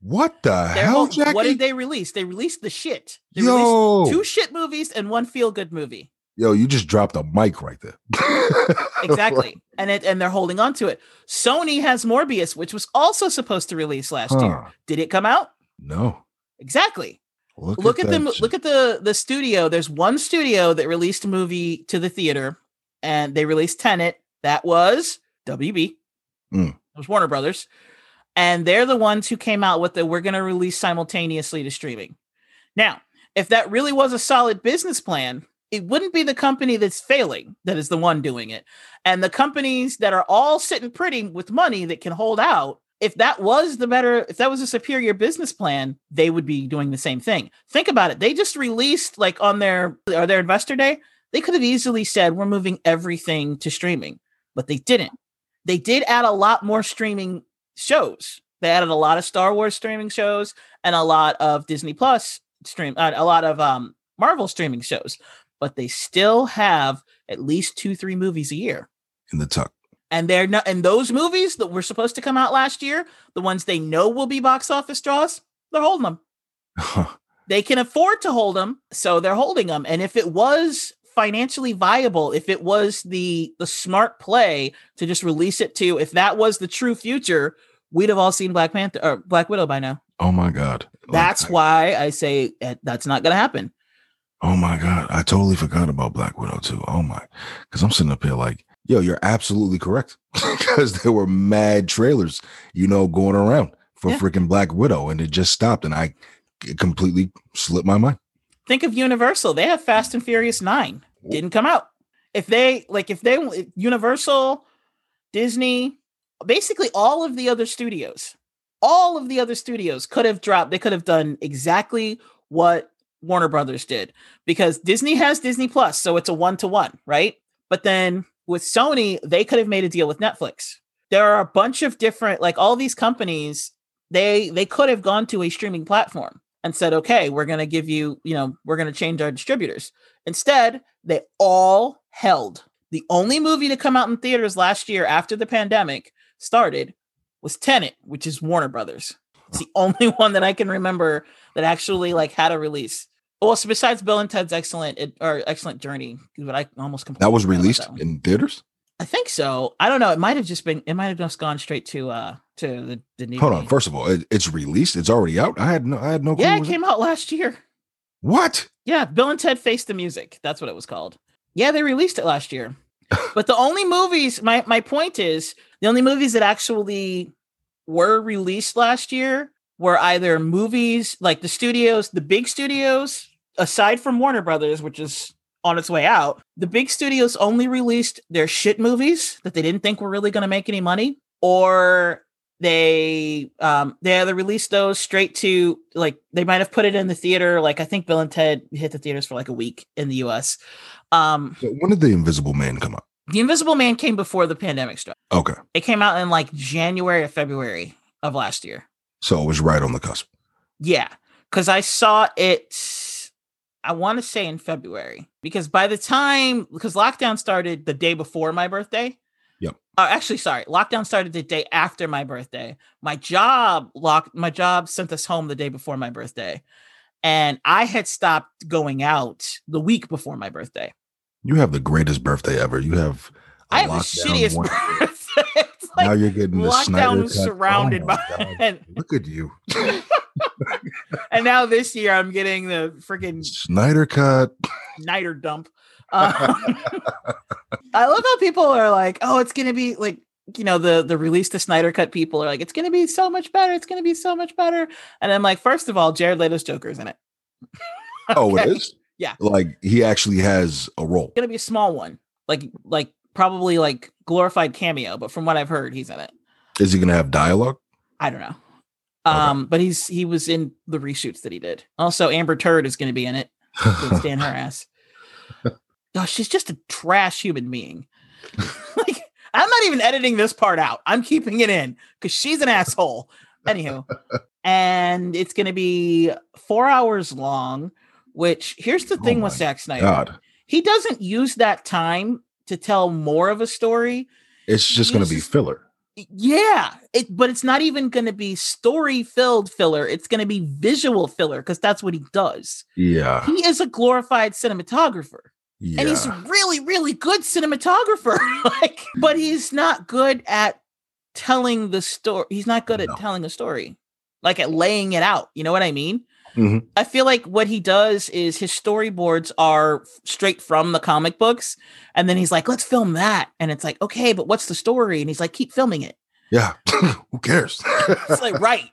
What the They're hell, hol- Jackie? what did they release? They released the shit. They Yo. released two shit movies and one feel good movie. Yo, you just dropped a mic right there. Exactly. and it and they're holding on to it. Sony has Morbius, which was also supposed to release last year. Did it come out? No. Exactly. Look, look at, that the shit. look at the the studio. There's one studio that released a movie to the theater, and they released Tenet. That was WB. Mm. It was Warner Brothers, and they're the ones who came out with the we're going to release simultaneously to streaming. Now, if that really was a solid business plan, it wouldn't be the company that's failing that is the one doing it, and the companies that are all sitting pretty with money that can hold out if that was the better if that was a superior business plan they would be doing the same thing. Think about it. They just released like on their or their investor day they could have easily said we're moving everything to streaming but they didn't. They did add a lot more streaming shows. They added a lot of star wars streaming shows and a lot of disney plus stream uh, a lot of um marvel streaming shows but they still have at least two three movies a year. In the tuck. and they're not and those movies that were supposed to come out last year the ones they know will be box office draws they're holding them. They can afford to hold them so they're holding them. And if it was financially viable if it was the the smart play to just release it to if that was the true future we'd have all seen black panther or black widow by now. Oh my god. That's I- why i say eh, that's not going to happen Oh my god. I totally forgot about Black Widow too. Oh my. Because I'm sitting up here like, yo, you're absolutely correct. Because there were mad trailers, you know, going around for Yeah. freaking Black Widow, and it just stopped, and I it completely slipped my mind. think of universal they have fast and furious 9 didn't come out if they like if they if universal disney basically all of the other studios all of the other studios could have dropped they could have done exactly what warner brothers did because disney has disney plus so it's a one-to-one right but then with sony they could have made a deal with netflix there are a bunch of different like all these companies they they could have gone to a streaming platform and said okay we're going to give you you know we're going to change our distributors instead they all held the only movie to come out in theaters last year after the pandemic started was Tenet, which is Warner Brothers. It's the only one that I can remember that actually like had a release. Well, so besides Bill and Ted's excellent it, or excellent journey, but I almost completely That was released that in theaters. I think so. I don't know. It might have just been. It might have just gone straight to uh to the the new. Hold on. First of all, it, it's released. It's already out. I had no. I had no. clue yeah, it it came out last year. What? Yeah, Bill and Ted Face the Music. That's what it was called. Yeah, they released it last year. but the only movies, my my point is, the only movies that actually were released last year were either movies like the studios, the big studios, aside from Warner Brothers, which is on its way out. The big studios only released their shit movies that they didn't think were really going to make any money, or they um they either released those straight to like they might have put it in the theater like i think bill and ted hit the theaters for like a week in the us um So when did the Invisible Man come out? the invisible man came before the pandemic struck Okay, it came out in like january or february of last year so it was right on the cusp. yeah because i saw it I want to say in February because by the time because lockdown started the day before my birthday. Yep. Uh, actually, sorry, lockdown started the day after my birthday. My job locked. My job sent us home the day before my birthday, and I had stopped going out the week before my birthday. You have the greatest birthday ever. You have. I have the shittiest one- birthday. it's now you're getting the lockdown Snyder was cut. surrounded Oh by, God. Look at you, and now this year I'm getting the freaking Snyder cut. Snyder dump. Um, I love how people are like, "Oh, it's gonna be like." You know the the release the Snyder cut people are like it's gonna be so much better it's gonna be so much better and I'm like first of all Jared Leto's Joker's in it Oh, it Okay. is. Yeah. like he actually has a role. It's gonna be a small one like like probably like glorified cameo but from what I've heard he's in it Is he gonna have dialogue? I don't know Okay. um but he's he was in the reshoots that he did also Amber Turd is gonna be in it stand her ass. Oh, she's just a trash human being. like, I'm not even editing this part out. I'm keeping it in because she's an asshole. Anywho, and it's going to be four hours long. Which here's the Oh thing with my Zack Snyder, God, he doesn't use that time to tell more of a story. it's just gonna be filler. Yeah, it, but it's not even going to be story filled filler. It's going to be visual filler because that's what he does. Yeah, He is a glorified cinematographer. yeah. and he's a really really good cinematographer like but he's not good at telling the story he's not good at telling a story like at laying it out you know what i mean Mhm. i feel like what he does is his storyboards are straight from the comic books and then he's like let's film that and it's like okay but what's the story and he's like keep filming it yeah. Who cares? it's like right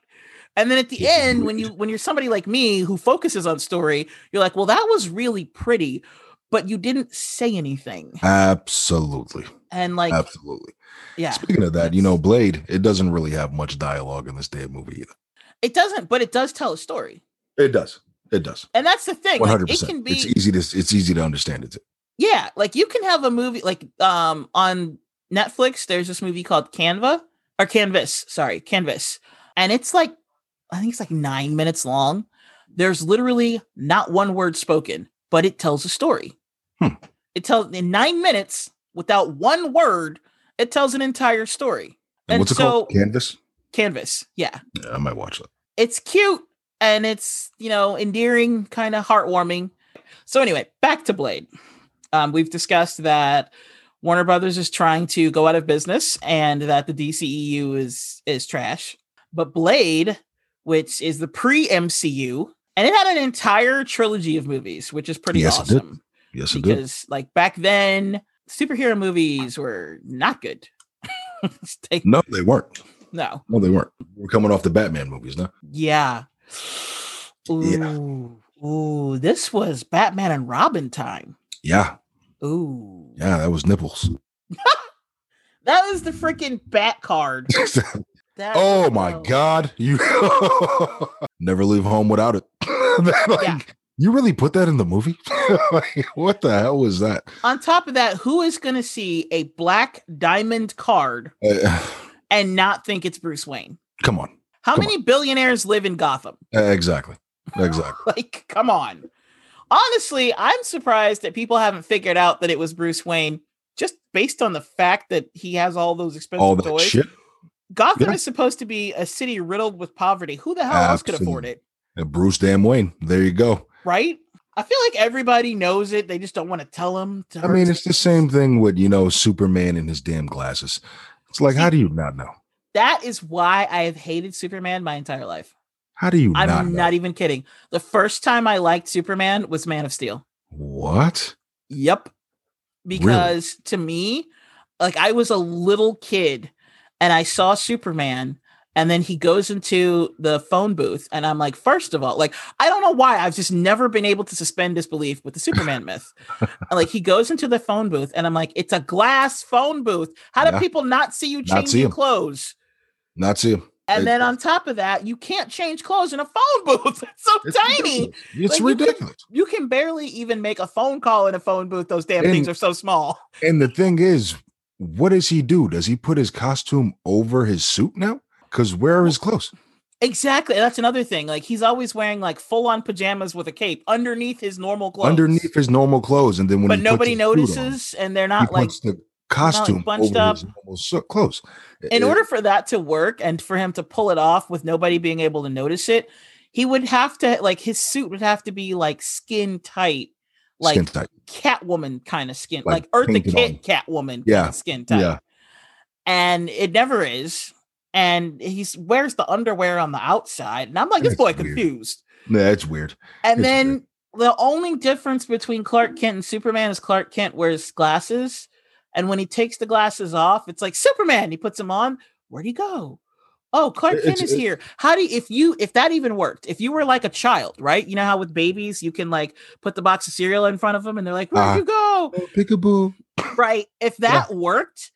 and then at the end when you when you're somebody like me who focuses on story you're like well that was really pretty but you didn't say anything Absolutely, and like absolutely. yeah Speaking of that, you know, Blade. It doesn't really have much dialogue in this damn movie either. it doesn't but it does tell a story It does. It does. and that's the thing One like, hundred it can be It's easy to it's easy to understand it. yeah like you can have a movie like um on netflix there's this movie called canva or canvas sorry canvas and it's like i think it's like nine minutes long there's literally not one word spoken but it tells a story Hmm. it tells in nine minutes without one word it tells an entire story And, And what's it so- called? Canvas. canvas yeah Yeah, I might watch that. it's cute and it's you know endearing kind of heartwarming so anyway back to blade um, we've discussed that warner brothers is trying to go out of business and that the dceu is is trash but blade which is the pre-mcu and it had an entire trilogy of movies which is pretty Yes, it did. Yes, it did. because like back then superhero movies were not good No, they weren't. no No, they weren't. We're coming off the Batman movies now. Yeah. Ooh, Yeah. ooh, this was Batman and Robin time. Yeah, Ooh, yeah, that was nipples. that was the freaking Bat card. Oh my god, you never leave home without it. Like, Yeah. You really put that in the movie? Like, what the hell was that? On top of that, who is going to see a black diamond card Uh, and not think it's Bruce Wayne? come on. How Come many billionaires live in Gotham? Uh, exactly. Exactly. Like, come on. Honestly, I'm surprised that people haven't figured out that it was Bruce Wayne just based on the fact that he has all those expensive All that toys. shit. Gotham Yeah. is supposed to be a city riddled with poverty. Who the hell else could afford it? Bruce Damn Wayne. There you go. Right? I feel like everybody knows it. They just don't want to tell them. To I mean, it's the same thing with, you know, Superman and his damn glasses. It's like, how do you not know? That is why I have hated Superman my entire life. How do you I'm not not, even kidding. The first time I liked Superman was Man of Steel. What? Yep. Because to me, like I was a little kid and I saw Superman and then he goes into the phone booth and I'm like, first of all, like I don't know why I've just never been able to suspend disbelief with the Superman myth. like he goes into the phone booth and I'm like, it's a glass phone booth. How do Yeah. people not see you changing clothes? Not him. And It- then on top of that, you can't change clothes in a phone booth. It's so It's tiny. ridiculous. It's Like, you could- ridiculous. You can barely even make a phone call in a phone booth. Those damn And- things are so small. And the thing is, what does he do? Does he put his costume over his suit now? Because where are his clothes? Exactly. That's another thing. Like he's always wearing like full on pajamas with a cape underneath his normal clothes. underneath his normal clothes, and then when but he puts nobody suit on, notices, and they're he not like the costume bunched up. su- clothes. in It- order for that to work and for him to pull it off with nobody being able to notice it, he would have to like his suit would have to be like skin tight, like skin tight. Catwoman kind of skin, Like like, Eartha Kitt Catwoman, Yeah, skin tight. Yeah, And it never is. And he wears the underwear on the outside, and I'm like, this boy weird. confused. yeah, it's weird. And It's then the only difference between Clark Kent and Superman is Clark Kent wears glasses. And when he takes the glasses off, it's like Superman. He puts them on. Where'd he go? Oh, Clark Kent is here. How do you, if you if that even worked? If you were like a child, right? You know how with babies you can like put the box of cereal in front of them and they're like, "Where'd Uh-huh. you go?" Oh, peekaboo. Right? If that worked,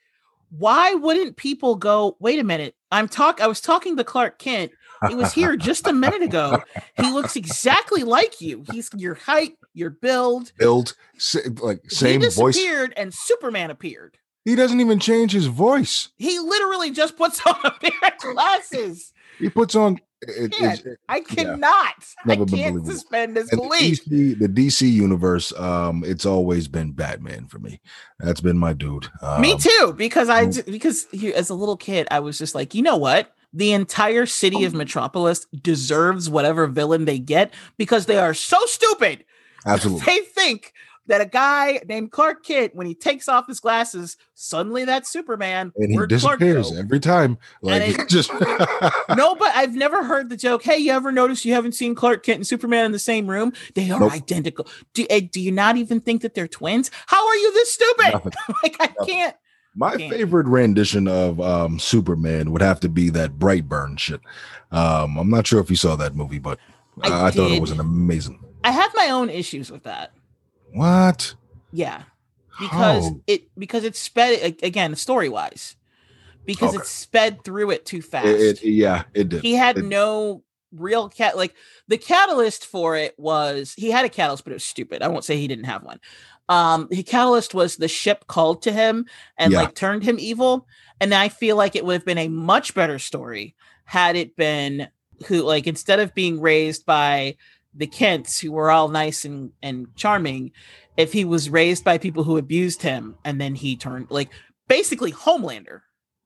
why wouldn't people go? Wait a minute. I'm talk. I was talking to Clark Kent. He was here just a minute ago. He looks exactly like you. He's your height, your build. Build like same he voice. disappeared and Superman appeared. He doesn't even change his voice. He literally just puts on a pair of glasses. He puts on. It, Yeah. it's- I cannot. Never I can't suspend and the disbelief. DC, the DC universe, um, it's always been Batman for me. That's been my dude. Um, Me too, because I because he, as a little kid, I was just like, you know what? The entire city of Metropolis deserves whatever villain they get because they are so stupid. Absolutely. They think that a guy named Clark Kent, when he takes off his glasses, suddenly that's Superman. And he disappears every time. Like it- just no, but I've never heard the joke. Hey, you ever notice you haven't seen Clark Kent and Superman in the same room? They are Nope. identical. Do, eh, do you not even think that they're twins? How are you this stupid? Like I Nothing. can't. My Can't. favorite rendition of um, Superman would have to be that Brightburn shit. Um, I'm not sure if you saw that movie, but I, I thought it was an amazing. I have my own issues with that. What? Yeah, because How? it because it's sped again story wise, because Okay. it's sped through it too fast. It, it- yeah, it did. he had it- no real cat like the catalyst for it was he had a catalyst but it was stupid i won't say he didn't have one um the catalyst was the ship called to him and Yeah. like turned him evil and i feel like it would have been a much better story had it been who like instead of being raised by the kents who were all nice and and charming if he was raised by people who abused him and then he turned like basically homelander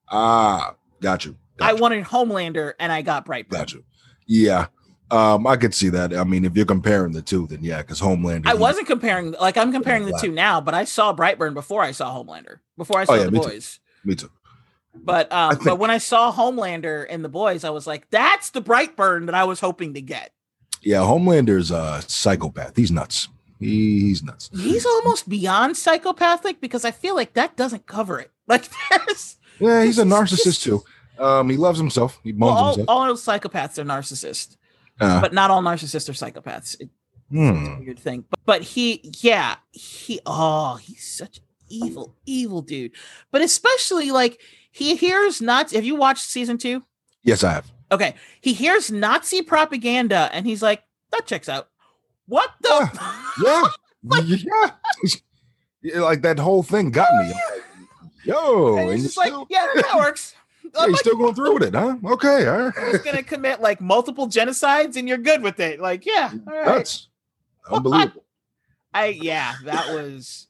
Ah, got you. Got i you, wanted homelander and i got brightburn got you. Yeah. Um, I could see that. I mean, if you're comparing the two, then yeah, because Homelander. I wasn't comparing, like I'm comparing the two now, but I saw Brightburn before I saw Homelander, before I saw Oh, yeah, the me too. boys. Me too. But um, think- but when I saw Homelander and the boys, I was like, that's the Brightburn that I was hoping to get. Yeah, Homelander's a psychopath. He's nuts. He's nuts. He's almost beyond psychopathic because I feel like that doesn't cover it. Like there's Yeah, he's a narcissist too. Um, he loves himself. He well, all, himself. all psychopaths are narcissists, Uh, but not all narcissists are psychopaths. It's hmm. a weird thing. But, but he, yeah, he, oh, he's such evil, evil dude. But especially like he hears not. Have you watched season two? Yes, I have. Okay, he hears Nazi propaganda and he's like, that checks out. What the? Yeah, yeah. Yeah, Like that whole thing got me. Yo, and he's just like, still, yeah, that works. yeah, you're still going through with it, huh? Okay, all he's gonna commit like multiple genocides and you're good with it. Like, yeah, all right. That's unbelievable. I yeah, that was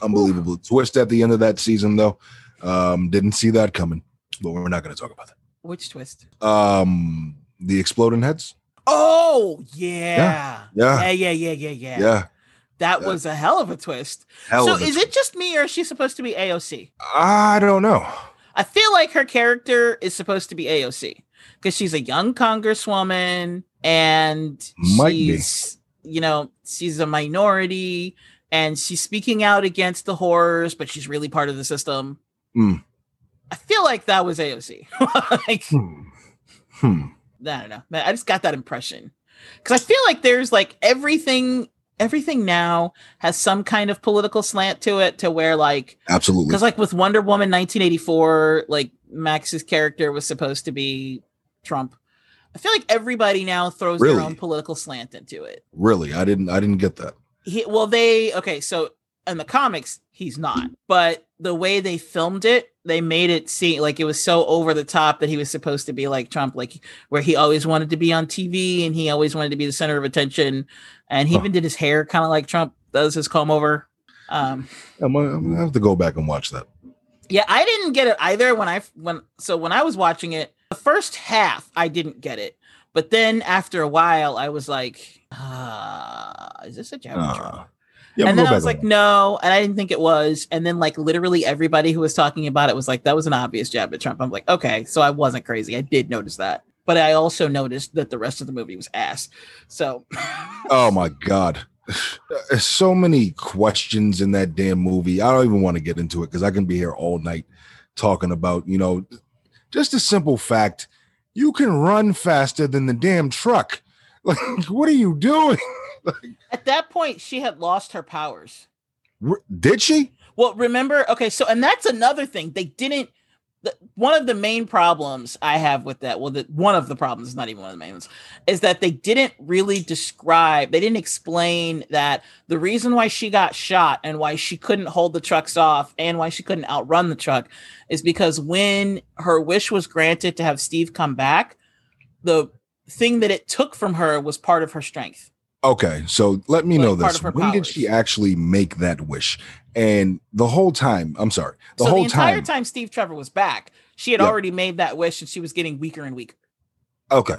Unbelievable twist at the end of that season, though. Um, didn't see that coming, but we're not going to talk about which twist? Um, the exploding heads. Oh yeah. Yeah, Yeah, yeah, yeah, yeah, yeah. yeah. That Yeah. was a hell of a twist. Hell so is it just me or is she supposed to be AOC? I don't know. I feel like her character is supposed to be AOC because she's a young congresswoman and Might be. she's, you know, she's a minority and she's speaking out against the horrors, but she's really part of the system. Hmm. I feel like that was AOC. like, Hmm. Hmm. I don't know. I just got that impression because I feel like there's like everything. Everything now has some kind of political slant to it, to where like Absolutely. because like with Wonder Woman 1984, like Max's character was supposed to be Trump. I feel like everybody now throws Really? their own political slant into it. Really, I didn't. I didn't get that. He, well, they okay. So in the comics, he's not, but the way they filmed it, they made it seem like it was so over the top that he was supposed to be like Trump, like where he always wanted to be on TV and he always wanted to be the center of attention. And he even did his hair kind of like Trump does his comb over. Um, I'm gonna, I'm gonna have to go back and watch that. yeah, I didn't get it either when I when so when I was watching it, the first half I didn't get it, but then after a while I was like, ah, is this a jab? Uh, yeah, and then I was like, no, and I didn't think it was. And then like literally everybody who was talking about it was like, that was an obvious jab at Trump. I'm like, okay, so I wasn't crazy. I did notice that. But I also noticed that the rest of the movie was ass. So Oh my god. There's so many questions in that damn movie. I don't even want to get into it because I can be here all night talking about, you know, just a simple fact. You can run faster than the damn truck. Like, what are you doing? at that point, she had lost her powers. R- Did she? Well, remember, okay, so and that's another thing. They didn't the, one of the main problems I have with that, well, the, one of the problems, not even one of the main ones, is that they didn't really describe, they didn't explain that the reason why she got shot and why she couldn't hold the trucks off and why she couldn't outrun the truck is because when her wish was granted to have Steve come back, the thing that it took from her was part of her strength. Okay, so let me Like, know this. When did she actually make that wish? And the whole time, I'm sorry, the so whole the entire time. time Steve Trevor was back, she had already made that wish and she was getting weaker and weaker. Okay,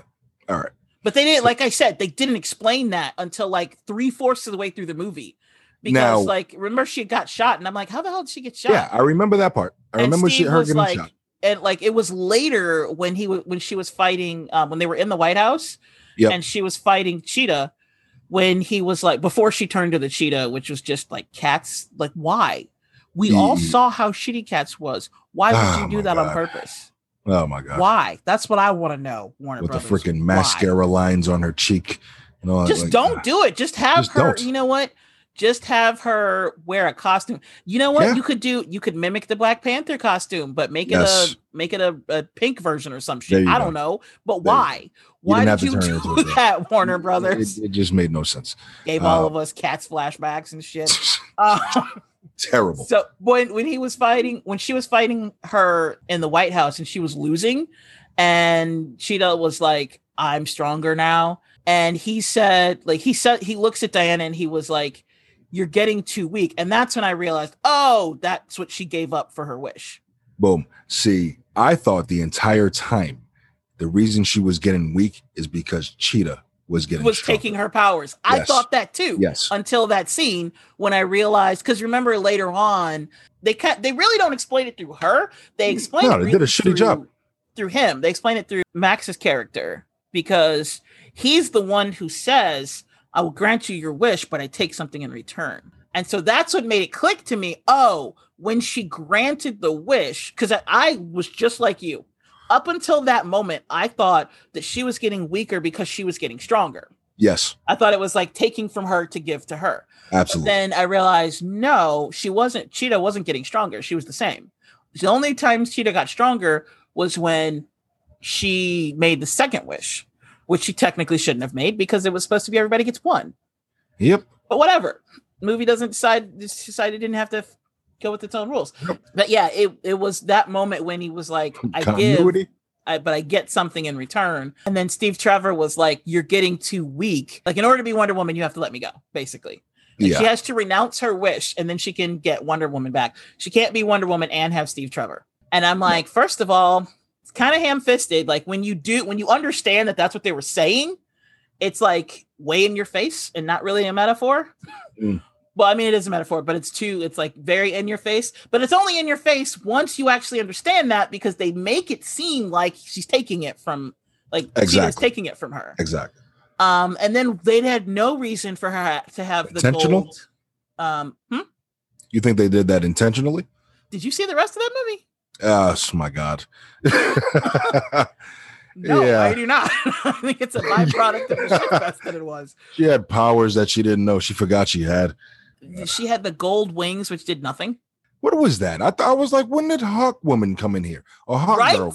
all right. But they didn't, like I said, they didn't explain that until like three fourths of the way through the movie. Because, Now- like, remember she got shot, and I'm like, how the hell did she get shot? Yeah, I remember that part. I And remember she Steve her getting like- shot. And like, it was later when he was when she was fighting um, when they were in the White House, Yep. and she was fighting Cheetah. When he was like before she turned to the cheetah, which was just like cats. Like, why? We all Mm. saw how shitty cats was. Why would Oh you do that on purpose? Oh my god. Why? That's what I want to know, Warner With the Brothers. freaking Why? mascara lines on her cheek. And all that, just like, don't ah. do it. Just have Just her. don't. You know what? Just have her wear a costume. You know what? Yeah. You could do. You could mimic the Black Panther costume, but make it Yes. a make it a, a pink version or some shit. I go. don't know. But There why? Why did you turn it into a do that, Warner Brothers? It, it just made no sense. Gave all uh, of us cats flashbacks and shit. Uh, Terrible. so when when he was fighting, when she was fighting her in the White House and she was losing, and Cheetah was like, "I'm stronger now," and he said, like he said, he looks at Diana and he was like, "You're getting too weak," and that's when I realized, oh, that's what she gave up for her wish. Boom. See, I thought the entire time the reason she was getting weak is because Cheetah was getting Was stronger. taking her powers. I thought that too. Yes. until that scene when I realized because remember later on they cut they really don't explain it through her. They explain No, it they did a shitty through- job. through him. They explain it through Max's character because he's the one who says, "I will grant you your wish, but I take something in return." And so that's what made it click to me. Oh, when she granted the wish, because I, I was just like you. Up until that moment, I thought that she was getting weaker because she was getting stronger. Yes, I thought it was like taking from her to give to her. But absolutely. then I realized no, she wasn't. Cheetah wasn't getting stronger. She was the same. The only time Cheetah got stronger was when she made the second wish, which she technically shouldn't have made because it was supposed to be everybody gets one. Yep. But whatever. Movie doesn't decide decided it didn't have to go with its own rules. But yeah, it it was that moment when he was like, I give I, but I get something in return. And then Steve Trevor was like, You're getting too weak. Like, in order to be Wonder Woman, you have to let me go, basically. Like, Yeah. She has to renounce her wish and then she can get Wonder Woman back. She can't be Wonder Woman and have Steve Trevor. And I'm like, first of all, it's kind of ham fisted. Like, when you do, when you understand that that's what they were saying, it's like way in your face and not really a metaphor. Mm. Well, I mean, it is a metaphor, but it's too, it's like very in your face. But it's only in your face once you actually understand that because they make it seem like she's taking it from, like, she's Exactly. taking it from her. Exactly. Um, and then they had no reason for her to have the Intentional? gold. Um, hmm? You think they did that intentionally? did you see the rest of that movie? Oh my god. No, Yeah. I do not. I think it's a byproduct of the shit fest that it was. she had powers that she didn't know she forgot she had. She had the gold wings, which did nothing. What was that? I thought I was like, when did Hawk Woman come in here? Or Hawk right? Girl?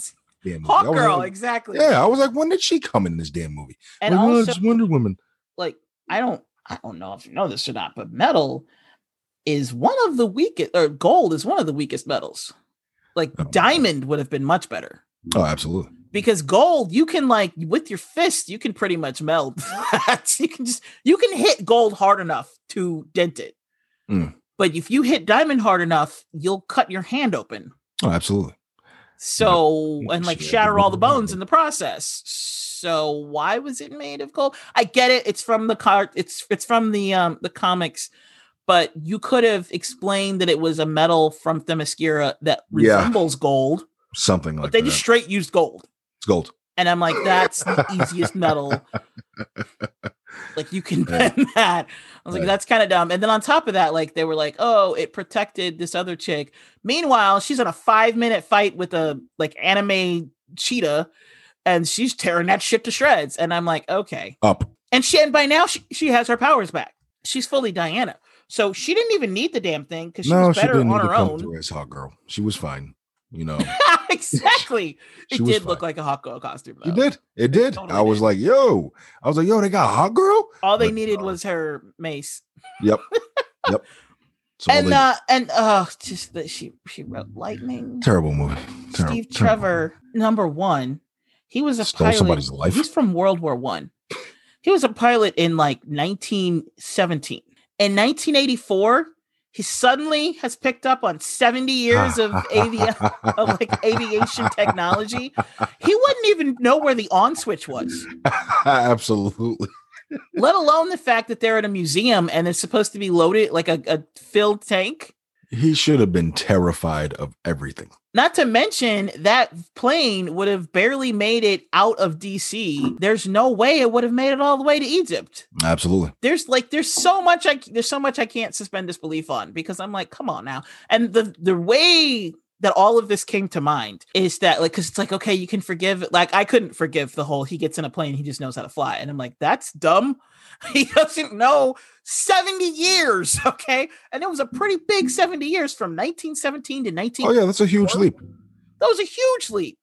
Hawk Girl, like- exactly. yeah, I was like, when did she come in this damn movie? And Like, also, it's Wonder Woman. like, I don't, I don't know if you know this or not, but Metal is one of the weakest, or gold is one of the weakest metals. Like Oh. diamond would have been much better Oh, absolutely. because gold you can like with your fist you can pretty much melt that. you can just you can hit gold hard enough to dent it Mm. but if you hit diamond hard enough you'll cut your hand open Oh, absolutely. so Yeah, and like shatter all the bones in the process so why was it made of gold i get it it's from the card it's it's from the um the comics but you could have explained that it was a metal from themyscira that Yeah. resembles gold Something like that. but they that. just straight used gold it's gold. and I'm like, that's the easiest metal. Like you can Yeah. bend that. I was like, Right. that's kind of dumb. And then on top of that, like they were like, oh, it protected this other chick. Meanwhile, she's in a five minute fight with a like anime cheetah, and she's tearing that shit to shreds. And I'm like, okay. Up. And she and by now she, she has her powers back. She's fully Diana. So she didn't even need the damn thing because she no, was she better didn't on her own. as Hawk Girl. She was fine. You know, exactly. She it was did look like a Hawk Girl costume. you though. did. It did. Totally I was did. like, yo. I was like, yo, they got a Hawk Girl. All they But, needed uh, was her mace. Yep. yep. So and they- uh and uh just that she she rode lightning terrible movie. Terrible, steve terrible. trevor number one he was a Stole pilot somebody's life. he's from world war one he was a pilot in like 1917 in 1984 he suddenly has picked up on 70 years of avi- of like aviation technology he wouldn't even know where the on switch was Absolutely. let alone the fact that they're at a museum and it's supposed to be loaded like a, a filled tank He should have been terrified of everything. Not to mention that plane would have barely made it out of DC. There's no way it would have made it all the way to Egypt. Absolutely. There's like there's so much I there's so much I can't suspend disbelief on because I'm like, come on now. And the the way that all of this came to mind is that like because it's like okay you can forgive like I couldn't forgive the whole he gets in a plane he just knows how to fly and I'm like that's dumb he doesn't know 70 years okay and it was a pretty big 70 years from 1917 to 19 Oh yeah, that's a huge leap. that was a huge leap.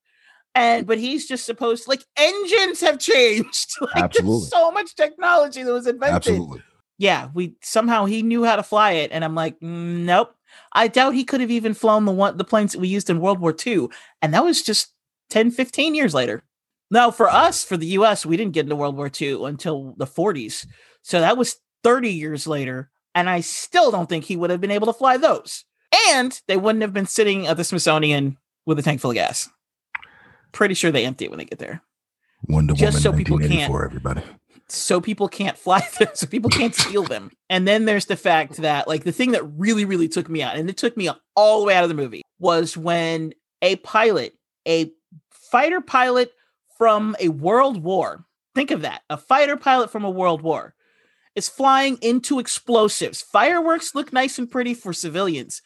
And but he's just supposed like engines have changed. like Absolutely. there's so much technology that was invented. Absolutely. Yeah, we somehow he knew how to fly it, and I'm like, "Mm, nope. I doubt he could have even flown the one the planes that we used in World War II. And that was just 10, 15 years later. Now, for us, for the US, we didn't get into World War II until the 40s. So that was 30 years later. And I still don't think he would have been able to fly those. And they wouldn't have been sitting at the Smithsonian with a tank full of gas. Pretty sure they empty it when they get there. Wonder Just Woman so people 1984, everybody. So people can't fly them, so people can't steal them. And then there's the fact that, like, the thing that really, really took me out, and it took me all the way out of the movie, was when a pilot, a fighter pilot from a world war, think of that, a fighter pilot from a world war, is flying into explosives. Fireworks look nice and pretty for civilians.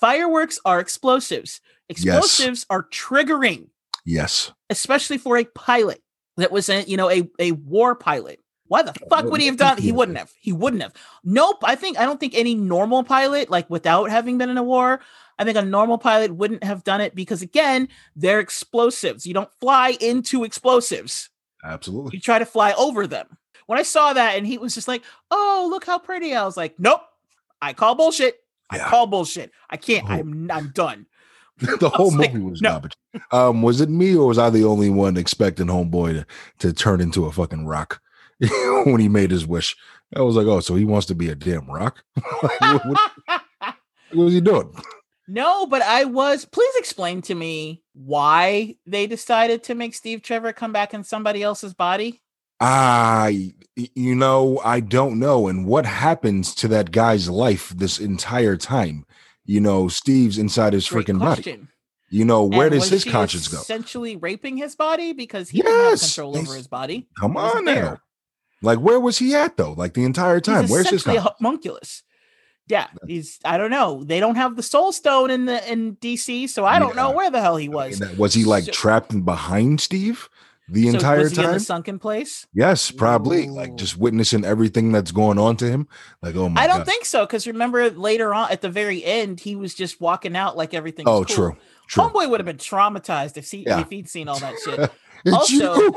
Fireworks are explosives. Explosives are triggering, Yes. especially for a pilot that was a, you know, a, a war pilot. Why the fuck would he have done? He wouldn't have. He wouldn't have. Nope. I think I don't think any normal pilot, like without having been in a war, I think a normal pilot wouldn't have done it because again, they're explosives. You don't fly into explosives. Absolutely. You try to fly over them. When I saw that and he was just like, "Oh, look how pretty." I was like, "Nope. I call bullshit. I Yeah. call bullshit. I can't. Oh. I'm I'm done." the whole was like, movie was no. garbage. Um, was it me or was I the only one expecting Homeboy to, to turn into a fucking rock when he made his wish? I was like, oh, so he wants to be a damn rock? Like, what, what- what was he doing? No, but I was. Please explain to me why they decided to make Steve Trevor come back in somebody else's body. I, you know, I don't know. And what happens to that guy's life this entire time? You know, Steve's inside his Great freaking body. You know, where And does his conscience go? Essentially raping his body because he didn't have control over his body. Come on now. there. Like, where was he at though? Like the entire time? He's Where's his homunculus. Yeah, he's. I don't know. They don't have the Soul Stone in the in DC, so I don't know where the hell he I mean, was. was he like So- trapped in behind Steve the So entire was time? the sunken place? yes, probably. Like just witnessing everything that's going on to him. Like, oh my I don't God. think so because remember later on at the very end he was just walking out like everything. Oh, true. True. Homeboy would have been traumatized if he Yeah. if he'd seen all that shit. It's Also- you.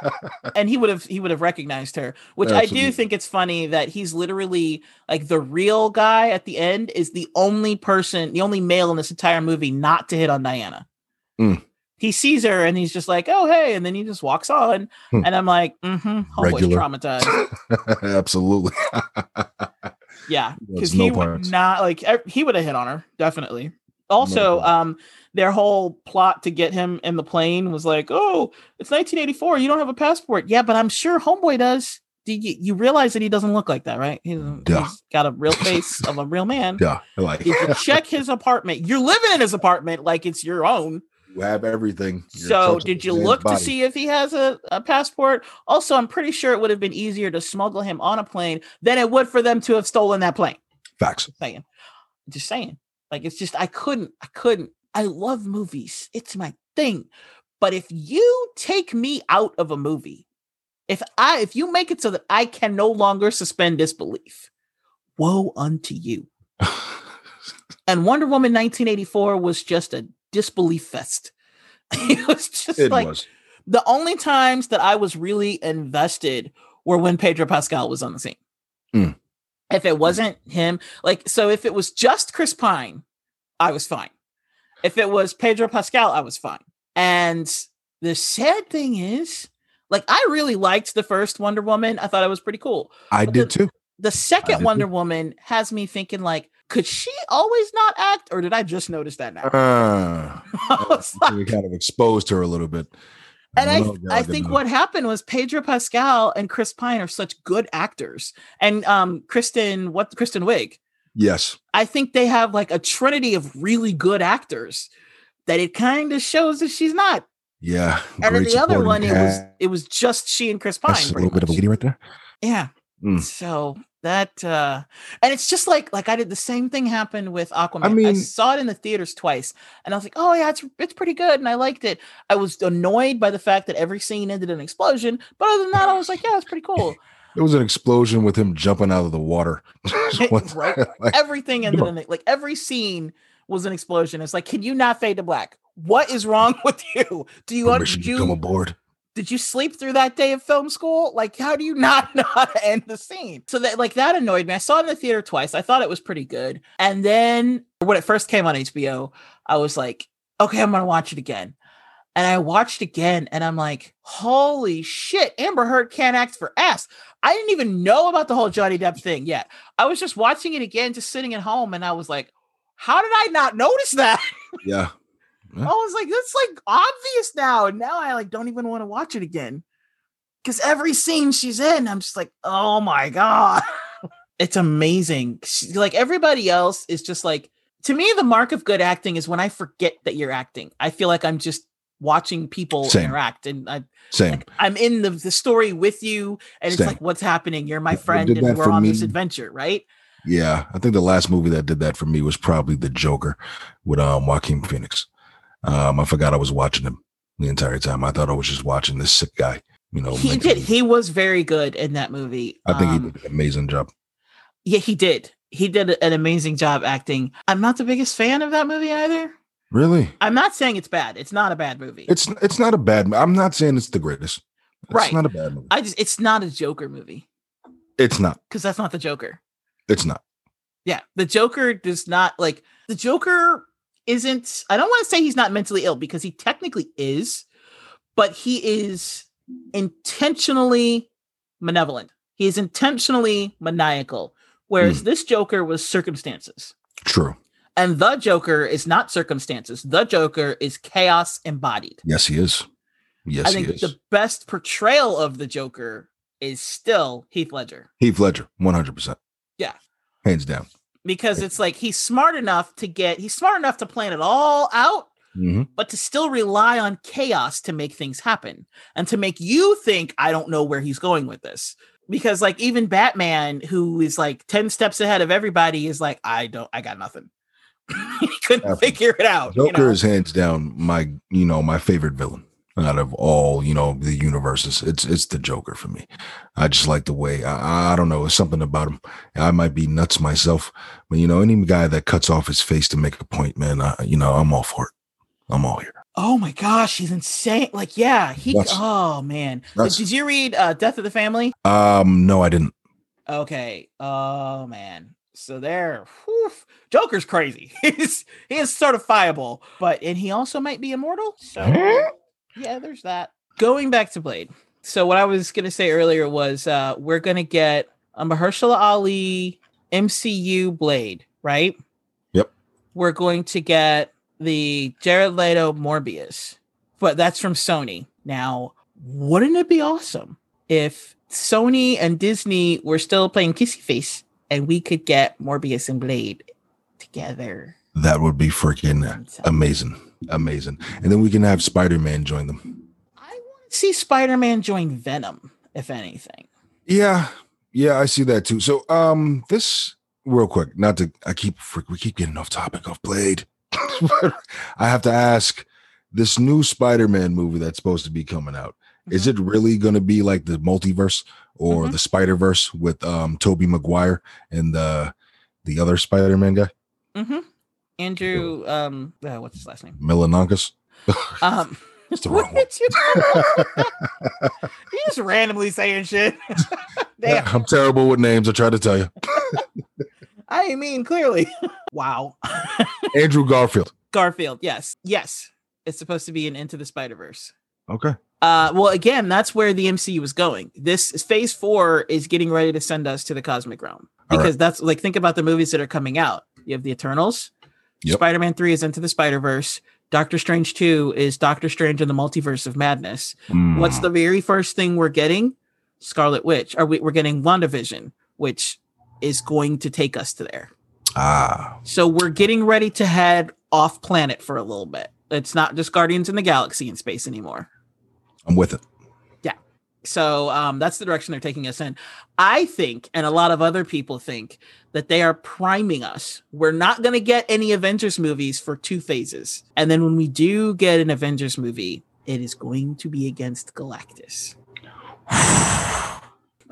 and he would have he would have recognized her which i do think it's funny that he's literally like the real guy at the end is the only person the only male in this entire movie not to hit on diana Mm. he sees her and he's just like oh hey and then he just walks on Hmm. and i'm like mm-hmm Regular. traumatized Absolutely. yeah because no he would not like he would have hit on her definitely also um their whole plot to get him in the plane was like oh it's 1984 you don't have a passport yeah but i'm sure homeboy does do you, you realize that he doesn't look like that right he's, Yeah. he's got a real face of a real man yeah. Like check his apartment you're living in his apartment like it's your own you have everything. You're so did you look to see if he has a, a passport also i'm pretty sure it would have been easier to smuggle him on a plane than it would for them to have stolen that plane facts? saying. Just saying. Like it's just I couldn't, I couldn't. I love movies. It's my thing. But if you take me out of a movie, if I if you make it so that I can no longer suspend disbelief, woe unto you. And Wonder Woman 1984 was just a disbelief fest. it was just It like was. the only times that I was really invested were when Pedro Pascal was on the scene. Mm. If it wasn't him, like, so if it was just Chris Pine, I was fine. If it was Pedro Pascal, I was fine. And the sad thing is, like, I really liked the first Wonder Woman. I thought it was pretty cool. I but did the- too. The second Wonder too. Woman has me thinking, like, could she always not act, or did I just notice that now? Uh, I was like, we kind of exposed her a little bit. And I, Oh, I God, think no. what happened was Pedro Pascal and Chris Pine are such good actors, and um, Kristen, what Kristen Wiig. Yes. I think they have like a trinity of really good actors that it kind of shows that she's not. Yeah. And then the other one, it was it was just she and Chris Pine. A little bit of a much. lady right there. Yeah. Mm. So that uh and it's just like like I did the same thing happen with Aquaman. I, mean- I saw it in the theaters twice and I was like, "Oh yeah, it's it's pretty good." And I liked it. I was annoyed by the fact that every scene ended in an explosion, but other than that, I was like, "Yeah, it's pretty cool." There was an explosion with him jumping out of the water. Right. like, Everything ended in it. Like every scene was an explosion. It's like, "Can you not fade to black? What is wrong with you? Do you permission to come aboard. Did you sleep through that day of film school? Like, how do you not know how to end the scene? So that like that annoyed me. I saw it in the theater twice. I thought it was pretty good. And then when it first came on HBO, I was like, okay, I'm gonna watch it again. And I watched again and I'm like, holy shit, Amber Heard can't act for ass. I didn't even know about the whole Johnny Depp thing yet. I was just watching it again, just sitting at home, and I was like, how did I not notice that? Yeah. I was like, that's like obvious now. And now I like don't even want to watch it again. Because every scene she's in, I'm just like, oh my God. it's amazing. She- like everybody else is just like, to me, the mark of good acting is when I forget that you're acting. I feel like I'm just watching people Same. interact and I Same. like I'm in the, the story with you and it's Same. like what's happening? You're my friend and we're on this adventure, right? Yeah. I think the last movie that did that for me was probably The Joker with um Joaquin Phoenix. Um, I forgot I was watching him the entire time. I thought I was just watching this sick guy. You know, he did. He was very good in that movie. I think Um, he did an amazing job. Yeah, he did. He did an amazing job acting. I'm not the biggest fan of that movie either. Really? I'm not saying it's bad. It's not a bad movie. It's it's not a bad. I'm not saying it's the greatest. It's Right. not a bad movie. I just it's not a Joker movie It's not. because that's not the Joker. It's not. Yeah, the Joker does not like the Joker isn't. I don't want to say he's not mentally ill because he technically is, but he is intentionally malevolent. He is intentionally maniacal. Whereas hmm. this Joker was circumstances. True. And the Joker is not circumstances. The Joker is chaos embodied. Yes, he is. Yes, I he think is. the best portrayal of the Joker is still Heath Ledger Heath Ledger, one hundred percent. Yeah. hands down. Because it's like he's smart enough to get he's smart enough to plan it all out, hmm but to still rely on chaos to make things happen and to make you think I don't know where he's going with this. Because like even Batman, who is like 10 steps ahead of everybody, is like, I don't I got nothing. he couldn't figure it out. you Joker know? is hands down my, you know, my favorite villain out of all, you know, the universes. It's it's the Joker for me. I just like the way I, I don't know, it's something about him. I might be nuts myself, but you know, any guy that cuts off his face to make a point, man, I, you know, I'm all for it. I'm all here. Oh my gosh, he's insane. Like, yeah, he That's- oh man. that's- Did you read uh Death of the Family? Um, no, I didn't. Okay. Oh man. So there, whew, Joker's crazy. He's he is certifiable, but and he also might be immortal. So yeah, there's that. Going back to Blade. So what I was gonna say earlier was uh we're gonna get a Mahershala Ali MCU Blade, right? Yep. We're going to get the Jared Leto Morbius, but that's from Sony. Now, wouldn't it be awesome if Sony and Disney were still playing kissy face and we could get Morbius and Blade together? That would be freaking amazing. Amazing. And then we can have Spider Man join them. I want to see Spider Man join Venom, if anything. Yeah. Yeah, I see that too. So um this real quick, not to I keep we keep getting off topic of Blade. I have to ask this new Spider-Man movie that's supposed to be coming out. Is it really going to be like the multiverse or Mhm. the Spider-Verse with um Tobey Maguire and the the other Spider-Man guy, Mm-hmm. Andrew, um, uh, what's his last name? Milanakis? Um, It's the what wrong one. you? you just randomly saying shit. Damn, I'm terrible with names, I try to tell you. I mean clearly. wow. Andrew Garfield. Garfield, yes, yes, it's supposed to be an Into the Spider Verse. Okay. Uh, well, again, that's where the MCU was going. This Phase Four is getting ready to send us to the cosmic realm All right. because that's like think about the movies that are coming out. You have the Eternals. Yep. Spider-Man Three is Into the Spider Verse. Doctor Strange Two is Doctor Strange in the Multiverse of Madness. What's Mm, the very first thing we're getting? Scarlet Witch. Or we, we're getting WandaVision, which is going to take us to there. ah So we're getting ready to head off planet for a little bit. It's not just Guardians in the Galaxy in space anymore. I'm with it. So um, that's the direction they're taking us in. I think, and a lot of other people think, that they are priming us. We're not going to get any Avengers movies for two phases. And then when we do get an Avengers movie, it is going to be against Galactus. I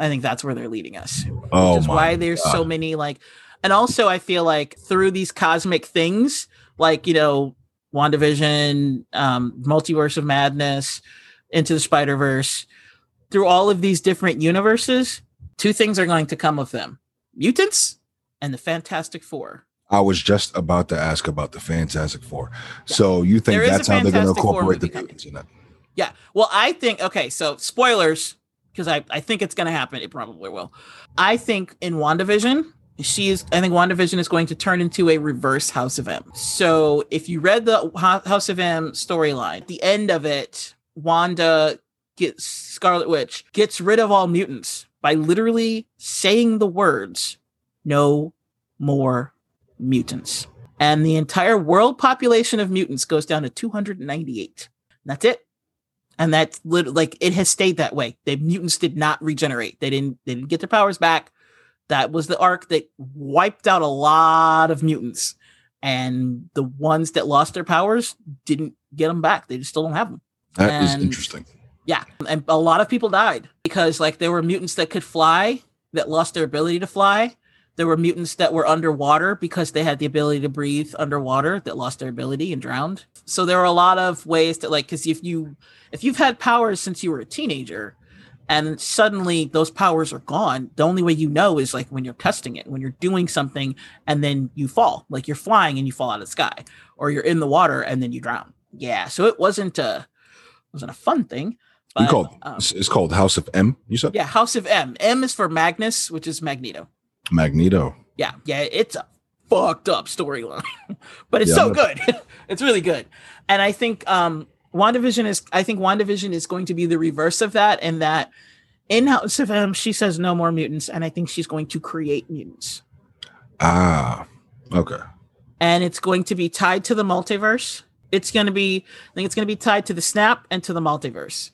think that's where they're leading us. Oh which is why there's so many like and also I feel like through these cosmic things, like you know, WandaVision, um, Multiverse of Madness, Into the Spider-Verse, through all of these different universes, two things are going to come of them. Mutants and the Fantastic Four. I was just about to ask about the Fantastic Four. So you think There that's how they're going to incorporate the mutants in that? Yeah. Well, I think okay, so spoilers, because I, I think it's gonna happen. It probably will. I think in WandaVision, she is I think WandaVision is going to turn into a reverse House of M. So if you read the House of M storyline, the end of it, Wanda gets Scarlet Witch gets rid of all mutants by literally saying the words, no more mutants. And the entire world population of mutants goes down to 298. That's it and that's literally like it has stayed that way. The mutants did not regenerate. They didn't. They didn't get their powers back. That was the arc that wiped out a lot of mutants, and the ones that lost their powers didn't get them back. They just still don't have them. That is And- interesting. Yeah, and a lot of people died because like there were mutants that could fly that lost their ability to fly. There were mutants that were underwater because they had the ability to breathe underwater that lost their ability and drowned. So there are a lot of ways that like because if you if you've had powers since you were a teenager and suddenly those powers are gone, the only way you know is like when you're testing it, when you're doing something and then you fall, like you're flying and you fall out of the sky, or you're in the water and then you drown. Yeah, so it wasn't a wasn't a fun thing. But, called um, it's, called House of M. You said yeah, House of M. M is for Magnus, which is Magneto. Magneto. Yeah, yeah, it's a fucked up storyline, but it's Yeah, so good. it's really good, and I think um, WandaVision is. I think WandaVision is going to be the reverse of that, and that in House of M, she says no more mutants, and I think she's going to create mutants, Ah, okay. and it's going to be tied to the multiverse. It's going to be. I think it's going to be tied to the snap and to the multiverse,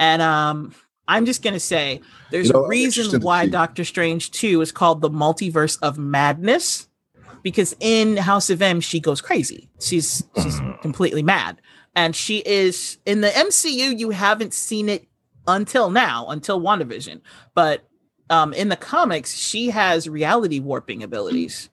and um. I'm just gonna say there's You know, a reason why Doctor Strange 2 is called the multiverse of madness because in House of M she goes crazy. She's she's completely mad. And she is in the MCU you haven't seen it until now, until WandaVision. But um in the comics she has reality warping abilities.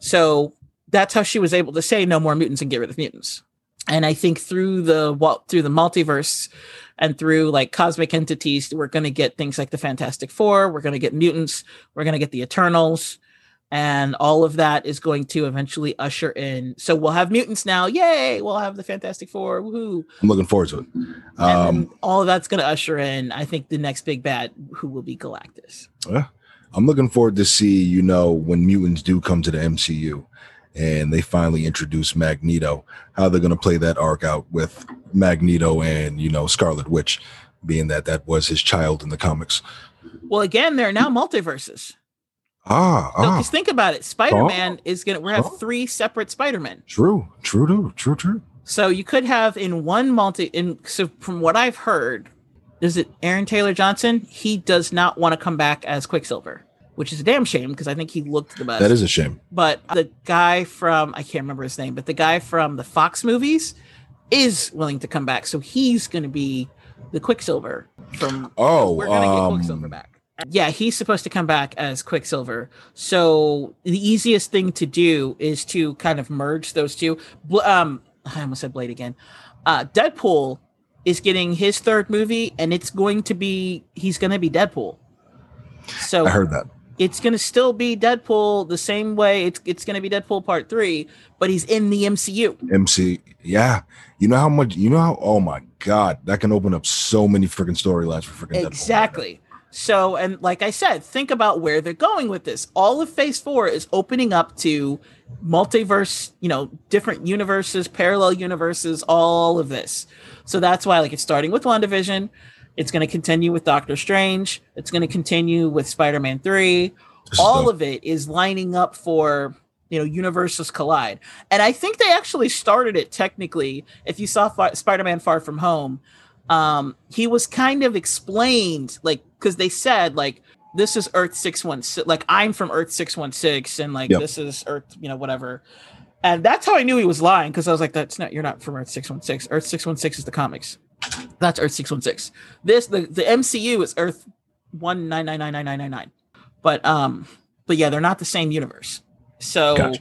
So that's how she was able to say no more mutants and get rid of mutants. and I think through the well, through the multiverse and through like cosmic entities, we're going to get things like the Fantastic Four. We're going to get mutants. We're going to get the Eternals, and all of that is going to eventually usher in. So we'll have mutants now. Yay! We'll have the Fantastic Four. Woohoo! I'm looking forward to it. Um, all of that's going to usher in. I think the next big bad, who will be Galactus. yeah I'm looking forward to see, you know, when mutants do come to the MCU and they finally introduce Magneto, how they're going to play that arc out with Magneto and, you know, Scarlet Witch, being that that was his child in the comics. Well, again, there are now multiverses. Ah, So ah, just think about it. Spider-Man is gonna we Oh. have three separate Spider-Men. true, true, true, true, true. So you could have in one multi in so from what I've heard, is it Aaron Taylor Johnson? He does not want to come back as Quicksilver, which is a damn shame because I think he looked the best. That is a shame. but the guy from I can't remember his name, but the guy from the Fox movies is willing to come back. So he's gonna be the Quicksilver from Oh, we're gonna get um, Quicksilver back. Yeah, he's supposed to come back as Quicksilver. So the easiest thing to do is to kind of merge those two. Um, I almost said Blade again. Uh, Deadpool is getting his third movie, and it's going to be he's going to be Deadpool. So I heard that. It's going to still be Deadpool the same way. It's it's going to be Deadpool Part Three, but he's in the MCU. MC, yeah. You know how much, you know how, oh my God, that can open up so many freaking storylines for freaking Deadpool. Exactly. So, and like I said, think about where they're going with this. All of Phase Four is opening up to multiverse, you know, different universes, parallel universes, all of this. So that's why, like, it's starting with WandaVision. It's going to continue with Doctor Strange. It's going to continue with Spider Man 3. This All of it is lining up for, you know, universes collide. And I think they actually started it technically. If you saw Spider Man Far From Home, um, he was kind of explained, like, because they said, like, this is Earth 616, like, I'm from Earth 616, and like, Yep. this is Earth, you know, whatever. And that's how I knew he was lying because I was like, that's not, you're not from Earth 616. Earth 616 is the comics. That's Earth 616. This, the, the MCU is Earth 1999999. But, um, but yeah, they're not the same universe. So Gotcha.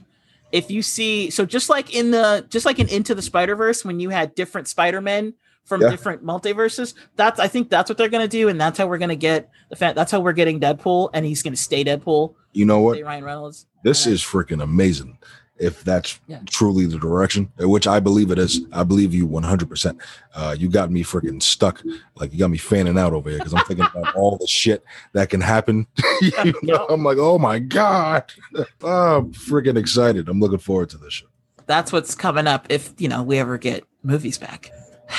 if you see, so just like in the, just like in Into the Spider Verse, when you had different Spider Men from Yeah. different multiverses, that's, I think that's what they're going to do. And that's how we're going to get the fact, that's how we're getting Deadpool. And he's going to stay Deadpool, You know what? Ryan Reynolds. This is freaking amazing. If that's Yeah. truly the direction, which I believe it is, I believe you 100%. Uh, you got me freaking stuck. Like you got me fanning out over here because I'm thinking about all the shit that can happen. you know, I'm like, oh my God. I'm freaking excited. I'm looking forward to this shit. that's what's coming up if you know we ever get movies back.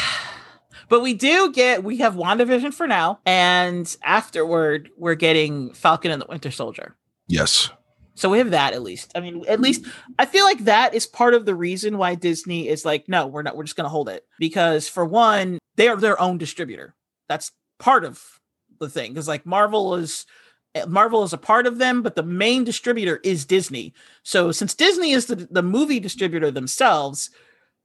But we do get we have WandaVision for now, and afterward we're getting Falcon and the Winter Soldier. Yes. So we have that at least. I mean, at least I feel like that is part of the reason why Disney is like, no, we're not. We're just going to hold it because for one, they are their own distributor. That's part of the thing because like Marvel is eh, Marvel is a part of them, but the main distributor is Disney. So since Disney is the, the movie distributor themselves,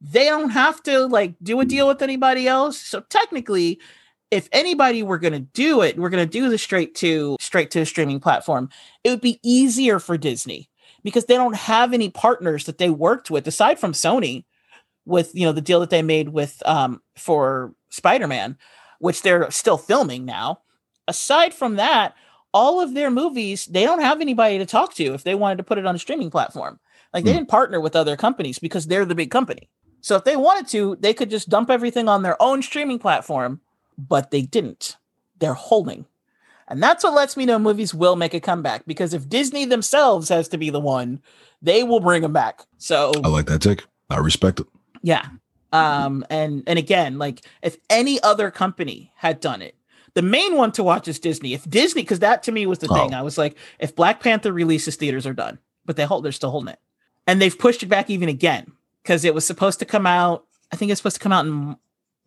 they don't have to like do a deal with anybody else. So technically, if anybody were going to do it, we're going to do the straight to straight to a streaming platform. It would be easier for Disney because they don't have any partners that they worked with aside from Sony with you know the deal that they made with um for Spider-Man, which they're still filming now. Aside from that, all of their movies, they don't have anybody to talk to if they wanted to put it on a streaming platform. Like they Hmm. didn't partner with other companies because they're the big company. So if they wanted to, they could just dump everything on their own streaming platform, but they didn't. They're holding. And that's what lets me know movies will make a comeback because if Disney themselves has to be the one, they will bring them back. So I like that take. I respect it. yeah. Um and and again, like if any other company had done it, the main one to watch is Disney. If Disney, because that to me was the thing. Oh. I was like, if Black Panther releases, theaters are done. But they hold they're still holding it. And they've pushed it back even again because it was supposed to come out. I think it's supposed to come out in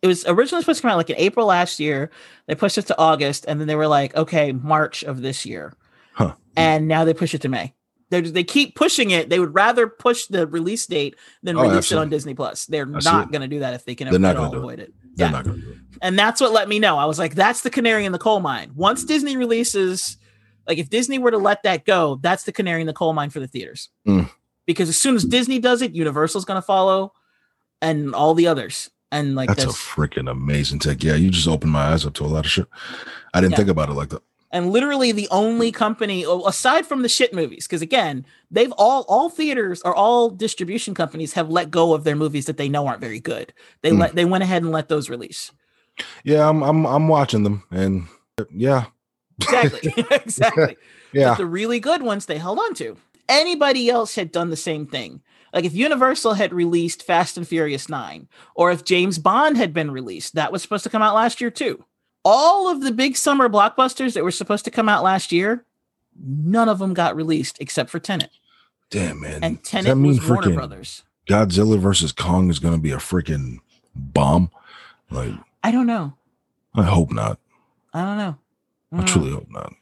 it was originally supposed to come out like in April last year. They pushed it to August, and then they were like, okay, March of this year. Huh. And now they push it to May. They they keep pushing it. They would rather push the release date than Oh, release it on Disney Plus. They're not going to do that if they can They're not gonna do it. avoid it. They're Yeah. not going to do it. And that's what let me know. I was like, that's the canary in the coal mine. Once Disney releases, like if Disney were to let that go, that's the canary in the coal mine for the theaters. Mm. Because as soon as Disney does it, Universal's going to follow. and all the others. And like That's, that's, a freaking amazing tech. Yeah, you just opened my eyes up to a lot of shit. I didn't Yeah. think about it like that. and literally the only company aside from the shit movies because again they've all all theaters or all distribution companies have let go of their movies that they know aren't very good they Mm. let they went ahead and let those release Yeah, I'm I'm I'm watching them and yeah. exactly exactly Yeah. but the really good ones they held on to anybody else had done the same thing like if universal had released fast and furious 9 or if james bond had been released that was supposed to come out last year too all of the big summer blockbusters that were supposed to come out last year none of them got released except for tenet Damn man. and tenet was warner brothers Godzilla versus Kong is gonna be a freaking bomb? Like, i don't know I hope not. i don't know I don't know. truly mm. hope not.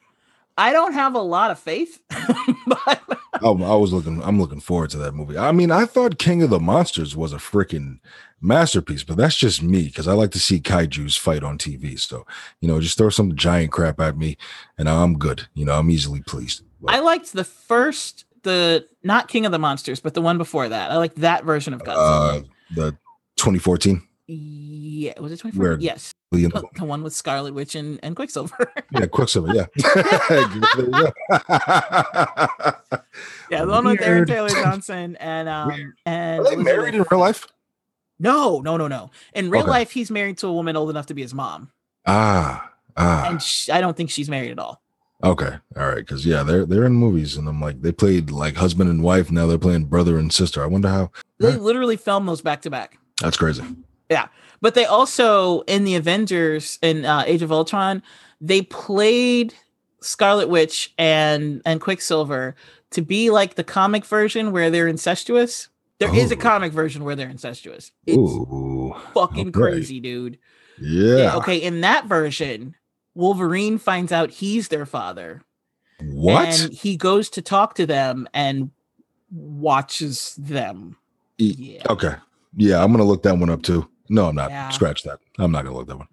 i don't have a lot of faith but Oh, I was looking. I'm looking forward to that movie. I mean, I thought King of the Monsters was a freaking masterpiece, but that's just me because I like to see kaiju's fight on TV. So, you know, just throw some giant crap at me, and I'm good. You know, I'm easily pleased. But, I liked the first, the not King of the Monsters, but the one before that. I like that version of Godzilla. uh, the 2014. Yeah, was it 24? Where- Yes, William- the, the one with Scarlet Witch and, and Quicksilver. Yeah, Quicksilver. Yeah. There you go. yeah, the one with Aaron Taylor Johnson and um Weird. and Are they married in real life? No, no, no, no. In real Okay. life, he's married to a woman old enough to be his mom, Ah, ah. and sh- I don't think she's married at all. Okay, all right, because yeah, they're they're in movies, and I'm like, they played like husband and wife. Now they're playing brother and sister. I wonder how. They literally filmed those back to back. That's crazy. Yeah, but they also in the Avengers in uh, Age of Ultron, they played Scarlet Witch and and Quicksilver to be like the comic version where they're incestuous. There is a comic version where they're incestuous. It's Ooh, fucking okay. crazy, dude. yeah. Okay, in that version, Wolverine finds out he's their father. What? And he goes to talk to them and watches them. E- Yeah. Okay. Yeah, I'm gonna look that one up too. No, I'm not. Yeah. Scratch that. I'm not gonna look that one.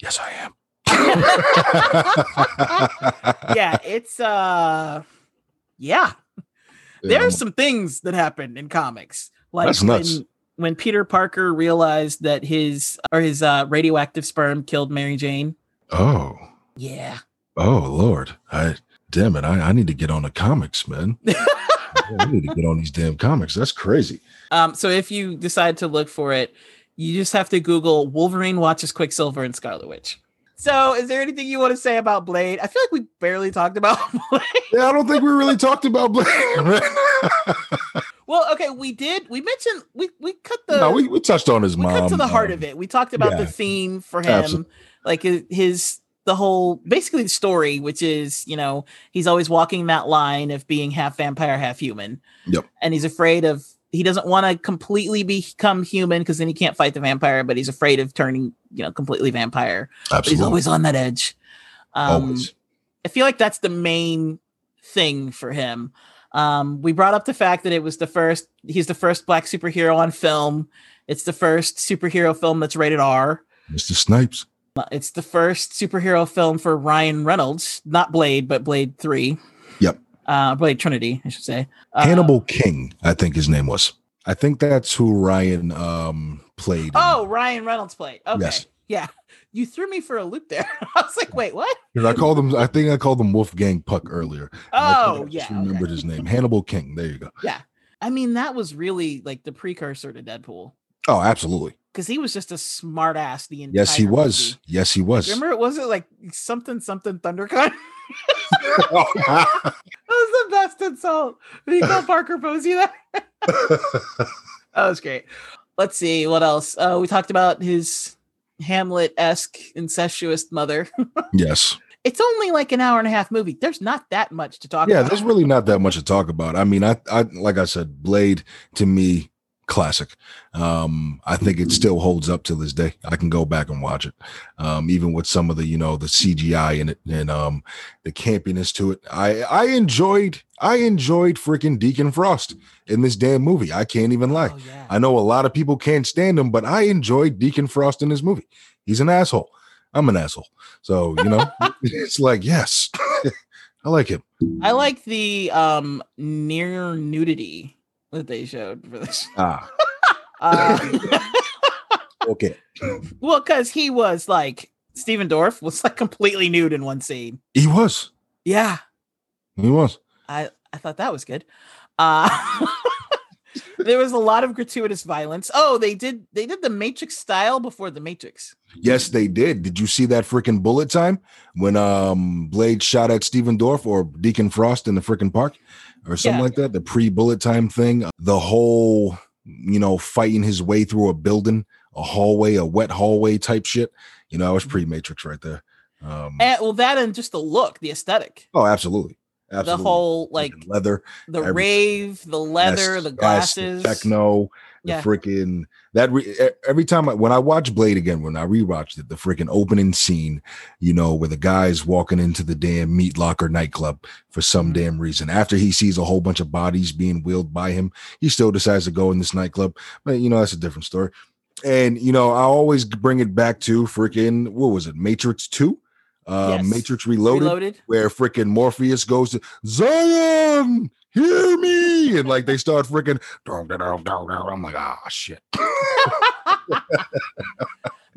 Yes, I am. yeah, it's uh yeah. There are some things that happen in comics. Like That's nuts. when when Peter Parker realized that his or his uh radioactive sperm killed Mary Jane. oh, Yeah. oh, Lord. I damn it. I, I need to get on the comics, man. I need to get on these damn comics. That's crazy. Um so if you decide to look for it, you just have to Google Wolverine watches Quicksilver and Scarlet Witch. So is there anything you want to say about Blade? I feel like we barely talked about Blade. Yeah, I don't think we really talked about Blade. Well, okay, we did. We mentioned we we cut the no, we, we touched on his we mom. cut to the heart um, of it. We talked about the theme for him, Absolutely. like his, his the whole basically the story, which is you know he's always walking that line of being half vampire, half human. Yep. And he's afraid of he doesn't want to completely become human because then he can't fight the vampire, but he's afraid of turning you know completely vampire. But he's always on that edge. Um, Always. I feel like that's the main thing for him. Um, we brought up the fact that it was the first, he's the first black superhero on film. It's the first superhero film that's rated R. Mr. Snipes. It's the first superhero film for Ryan Reynolds, not Blade, but Blade 3. Yep. Uh, Blade Trinity, I should say. Uh, Hannibal King, I think his name was. I think that's who Ryan um played. in- Oh, Ryan Reynolds played. Okay. Yes. Yeah. You threw me for a loop there. I was like, wait, what? I called him. I think I called him Wolfgang Puck earlier. I Oh, I just yeah. okay. remembered his name. Hannibal King. There you go. Yeah. I mean, that was really like the precursor to Deadpool. Oh, absolutely. Because he was just a smart ass the entire Yes, he was. Yes, he was. Remember, was it like something something Thundercunt? that was the best insult. Did he call Parker Posey that? That was great. Let's see what else. Uh, we talked about his Hamlet esque incestuous mother. yes. it's only like an hour and a half movie. There's not that much to talk Yeah, about. there's really not that much to talk about. I mean, I, I like I said, Blade to me, classic. Um, I think it still holds up to this day. I can go back and watch it. Um, even with some of the, you know, the CGI in it and um the campiness to it. I I enjoyed I enjoyed freaking Deacon Frost in this damn movie. I can't even lie. Oh, yeah. I know a lot of people can't stand him, but I enjoyed Deacon Frost in this movie. He's an asshole. I'm an asshole. So, you know, it's like, yes, I like him. I like the um near nudity that they showed for this. Ah, Uh, Okay. well, because he was like Stephen Dorff was like completely nude in one scene. He was. Yeah, He was. I I thought that was good. Uh there was a lot of gratuitous violence. Oh, they did they did the Matrix style before the Matrix. Yes, they did. Did you see that freaking bullet time when um Blade shot at Stephen Dorff or Deacon Frost in the freaking park or something Yeah. like that? The pre-bullet time thing. Uh, the whole, you know, fighting his way through a building, a hallway, a wet hallway type shit. You know, that was mm-hmm. pre-Matrix right there. Um, And well, that and just the look, the aesthetic, oh, absolutely. Absolutely. the whole like leather, the everything. rave, the leather, yes, the yes, glasses. techno, the Yeah. freaking that re- every time I, when I watch Blade again, when I rewatched it, the freaking opening scene, you know, where the guy's walking into the damn meat locker nightclub for some Mhm. damn reason. After he sees a whole bunch of bodies being wheeled by him, he still decides to go in this nightclub. But you know, that's a different story. And you know, I always bring it back to freaking what was it, Matrix Two, uh, Yes. Matrix Reloaded Reloaded. where freaking Morpheus goes to Zion, hear me, and like they start freaking. I'm like, ah, shit.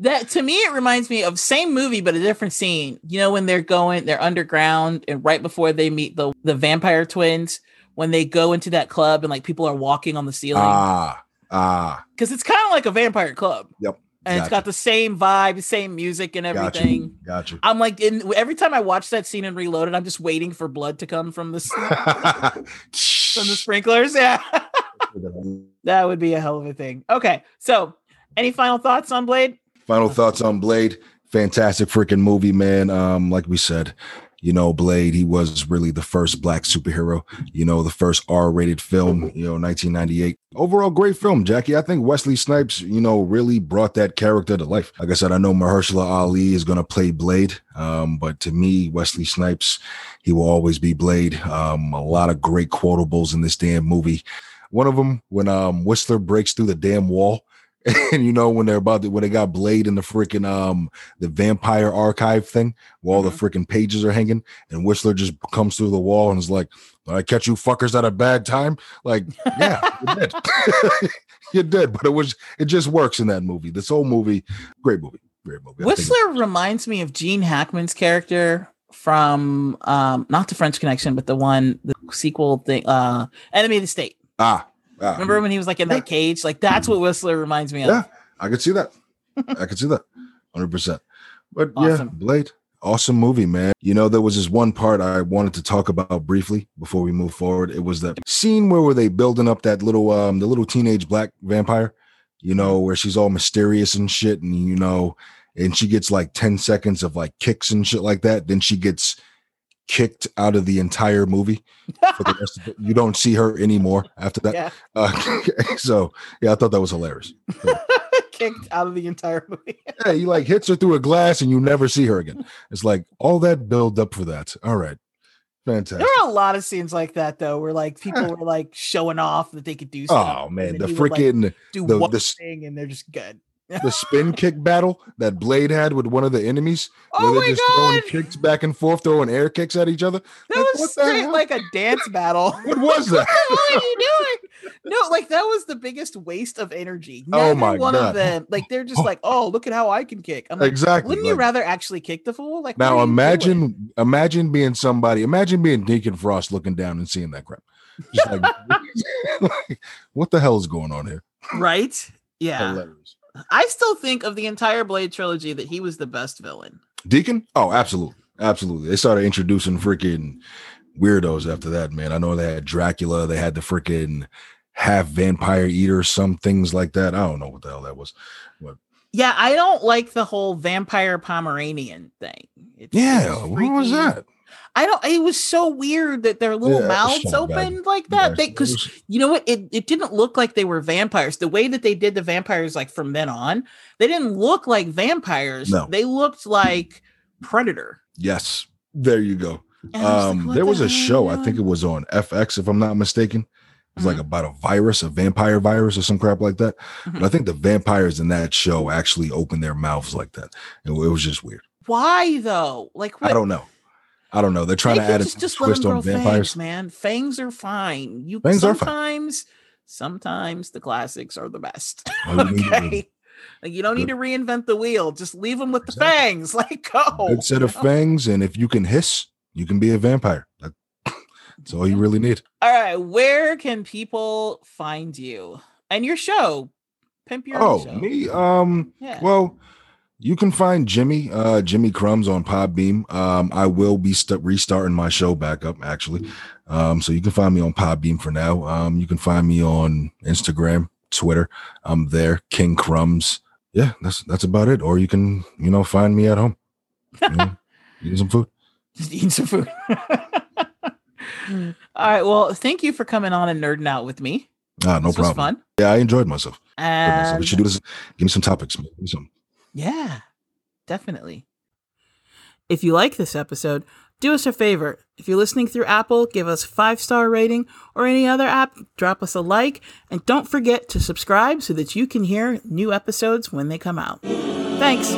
That to me, it reminds me of same movie but a different scene. You know when they're going, they're underground, and right before they meet the the vampire twins, when they go into that club and like people are walking on the ceiling Ah, ah, because it's kind of like a vampire club. Yep, and it's got the same vibe, same music, and Gotcha. everything. got I'm like, in every time I watch that scene in Reloaded, I'm just waiting for blood to come from this from the sprinklers. Yeah, that would be a hell of a thing. Okay, so any final thoughts on Blade? Final thoughts on Blade. Fantastic freaking movie, man. Um, like we said, you know, Blade, he was really the first black superhero, you know, the first R-rated film, you know, 1998. Overall, great film, Jackie. I think Wesley Snipes, you know, really brought that character to life. Like I said, I know Mahershala Ali is gonna play Blade. Um, but to me, Wesley Snipes, he will always be Blade. Um, a lot of great quotables in this damn movie. One of them when um Whistler breaks through the damn wall. And you know when they're about to when they got Blade in the freaking um the vampire archive thing where all the freaking pages are hanging, and Whistler just comes through the wall and is like, "Did I catch you fuckers at a bad time?" Like, yeah, you did, you did, but it was it just works in that movie. This whole movie, great movie, great movie. Whistler reminds me of Gene Hackman's character from um not the French Connection, but the one the sequel thing, uh Enemy of the State. ah, ah, Remember when he was like in that cage? Like that's what Whistler reminds me of. Yeah, I could see that. I could see that, hundred percent. But Awesome. yeah, Blade, awesome movie, man. You know, there was this one part I wanted to talk about briefly before we move forward. It was that scene where were they building up that little, um, the little teenage black vampire. You know, where she's all mysterious and shit, and you know, and she gets like ten seconds of like kicks and shit like that. Then she gets kicked out of the entire movie for the rest of it. You don't see her anymore after that. yeah. Uh, so yeah, I thought that was hilarious. Kicked out of the entire movie. Yeah, he like hits her through a glass and you never see her again. It's like all that build up for that. All right. Fantastic. There are a lot of scenes like that though, where like people were like showing off that they could do stuff. Oh man, the he would, like, freaking do the- one the thing and they're just good. The spin kick battle that Blade had with one of the enemies. Oh where they're just throwing kicks back and forth, throwing air kicks at each other. that Like, was straight like a dance battle. What was that? what the hell are you doing? No, like that was the biggest waste of energy. Oh Neither my one God. of them, like they're just like, oh, look at how I can kick. I'm like, exactly. wouldn't you rather actually kick the fool? Like now you doing? imagine imagine being somebody, imagine being Deacon Frost looking down and seeing that crap. Just like, like, what the hell is going on here? right? Yeah, Hilarious. I still think of the entire Blade trilogy that he was the best villain. Deacon? Oh, absolutely. Absolutely. They started introducing freaking weirdos after that, man. I know they had Dracula, they had the freaking half vampire eater, some things like that. I don't know what the hell that was. But Yeah, I don't like the whole vampire Pomeranian thing. It's Yeah, what was that? I don't. It was so weird that their little Yeah, mouths so bad. opened like that. They because was- you know what? It it didn't look like they were vampires. The way that they did the vampires, like from then on, they didn't look like vampires. No. They looked like Predator. yes, there you go. Was like, Um, there the was a hell are you show, I think it was on FX, if I'm not mistaken. It was like Mhm. about a virus, a vampire virus, or some crap like that. Mhm. But I think the vampires in that show actually opened their mouths like that. It, it was just weird. Why though? Like what? I don't know. I don't know. They're trying to add a just, just twist on vampires. fangs, man. Fangs are fine. You Fangs are fine. sometimes sometimes the classics are the best. Okay. Like you don't need to reinvent the wheel. Just leave them with the fangs. Like go. Good set of fangs, and if you can hiss, you can be a vampire. That's all you really need. All right. Where can people find you and your show? Pimp your Oh, show. me? Um, Yeah. well, you can find Jimmy, uh, Jimmy Crumbs on Podbean. Um, I will be st- restarting my show back up actually. Um, so you can find me on Podbean for now. Um, you can find me on Instagram, Twitter. I'm there, King Crumbs. Yeah, that's that's about it. Or you can, you know, find me at home. You know, eating some food. Just eating some food. All right. Well, thank you for coming on and nerding out with me. Ah, no this was problem. fun. Yeah, I enjoyed myself. And We should do this. Give me some topics. Give me some. Yeah, definitely. If you like this episode, do us a favor. If you're listening through Apple, give us five star rating or any other app, drop us a like, and don't forget to subscribe so that you can hear new episodes when they come out. Thanks.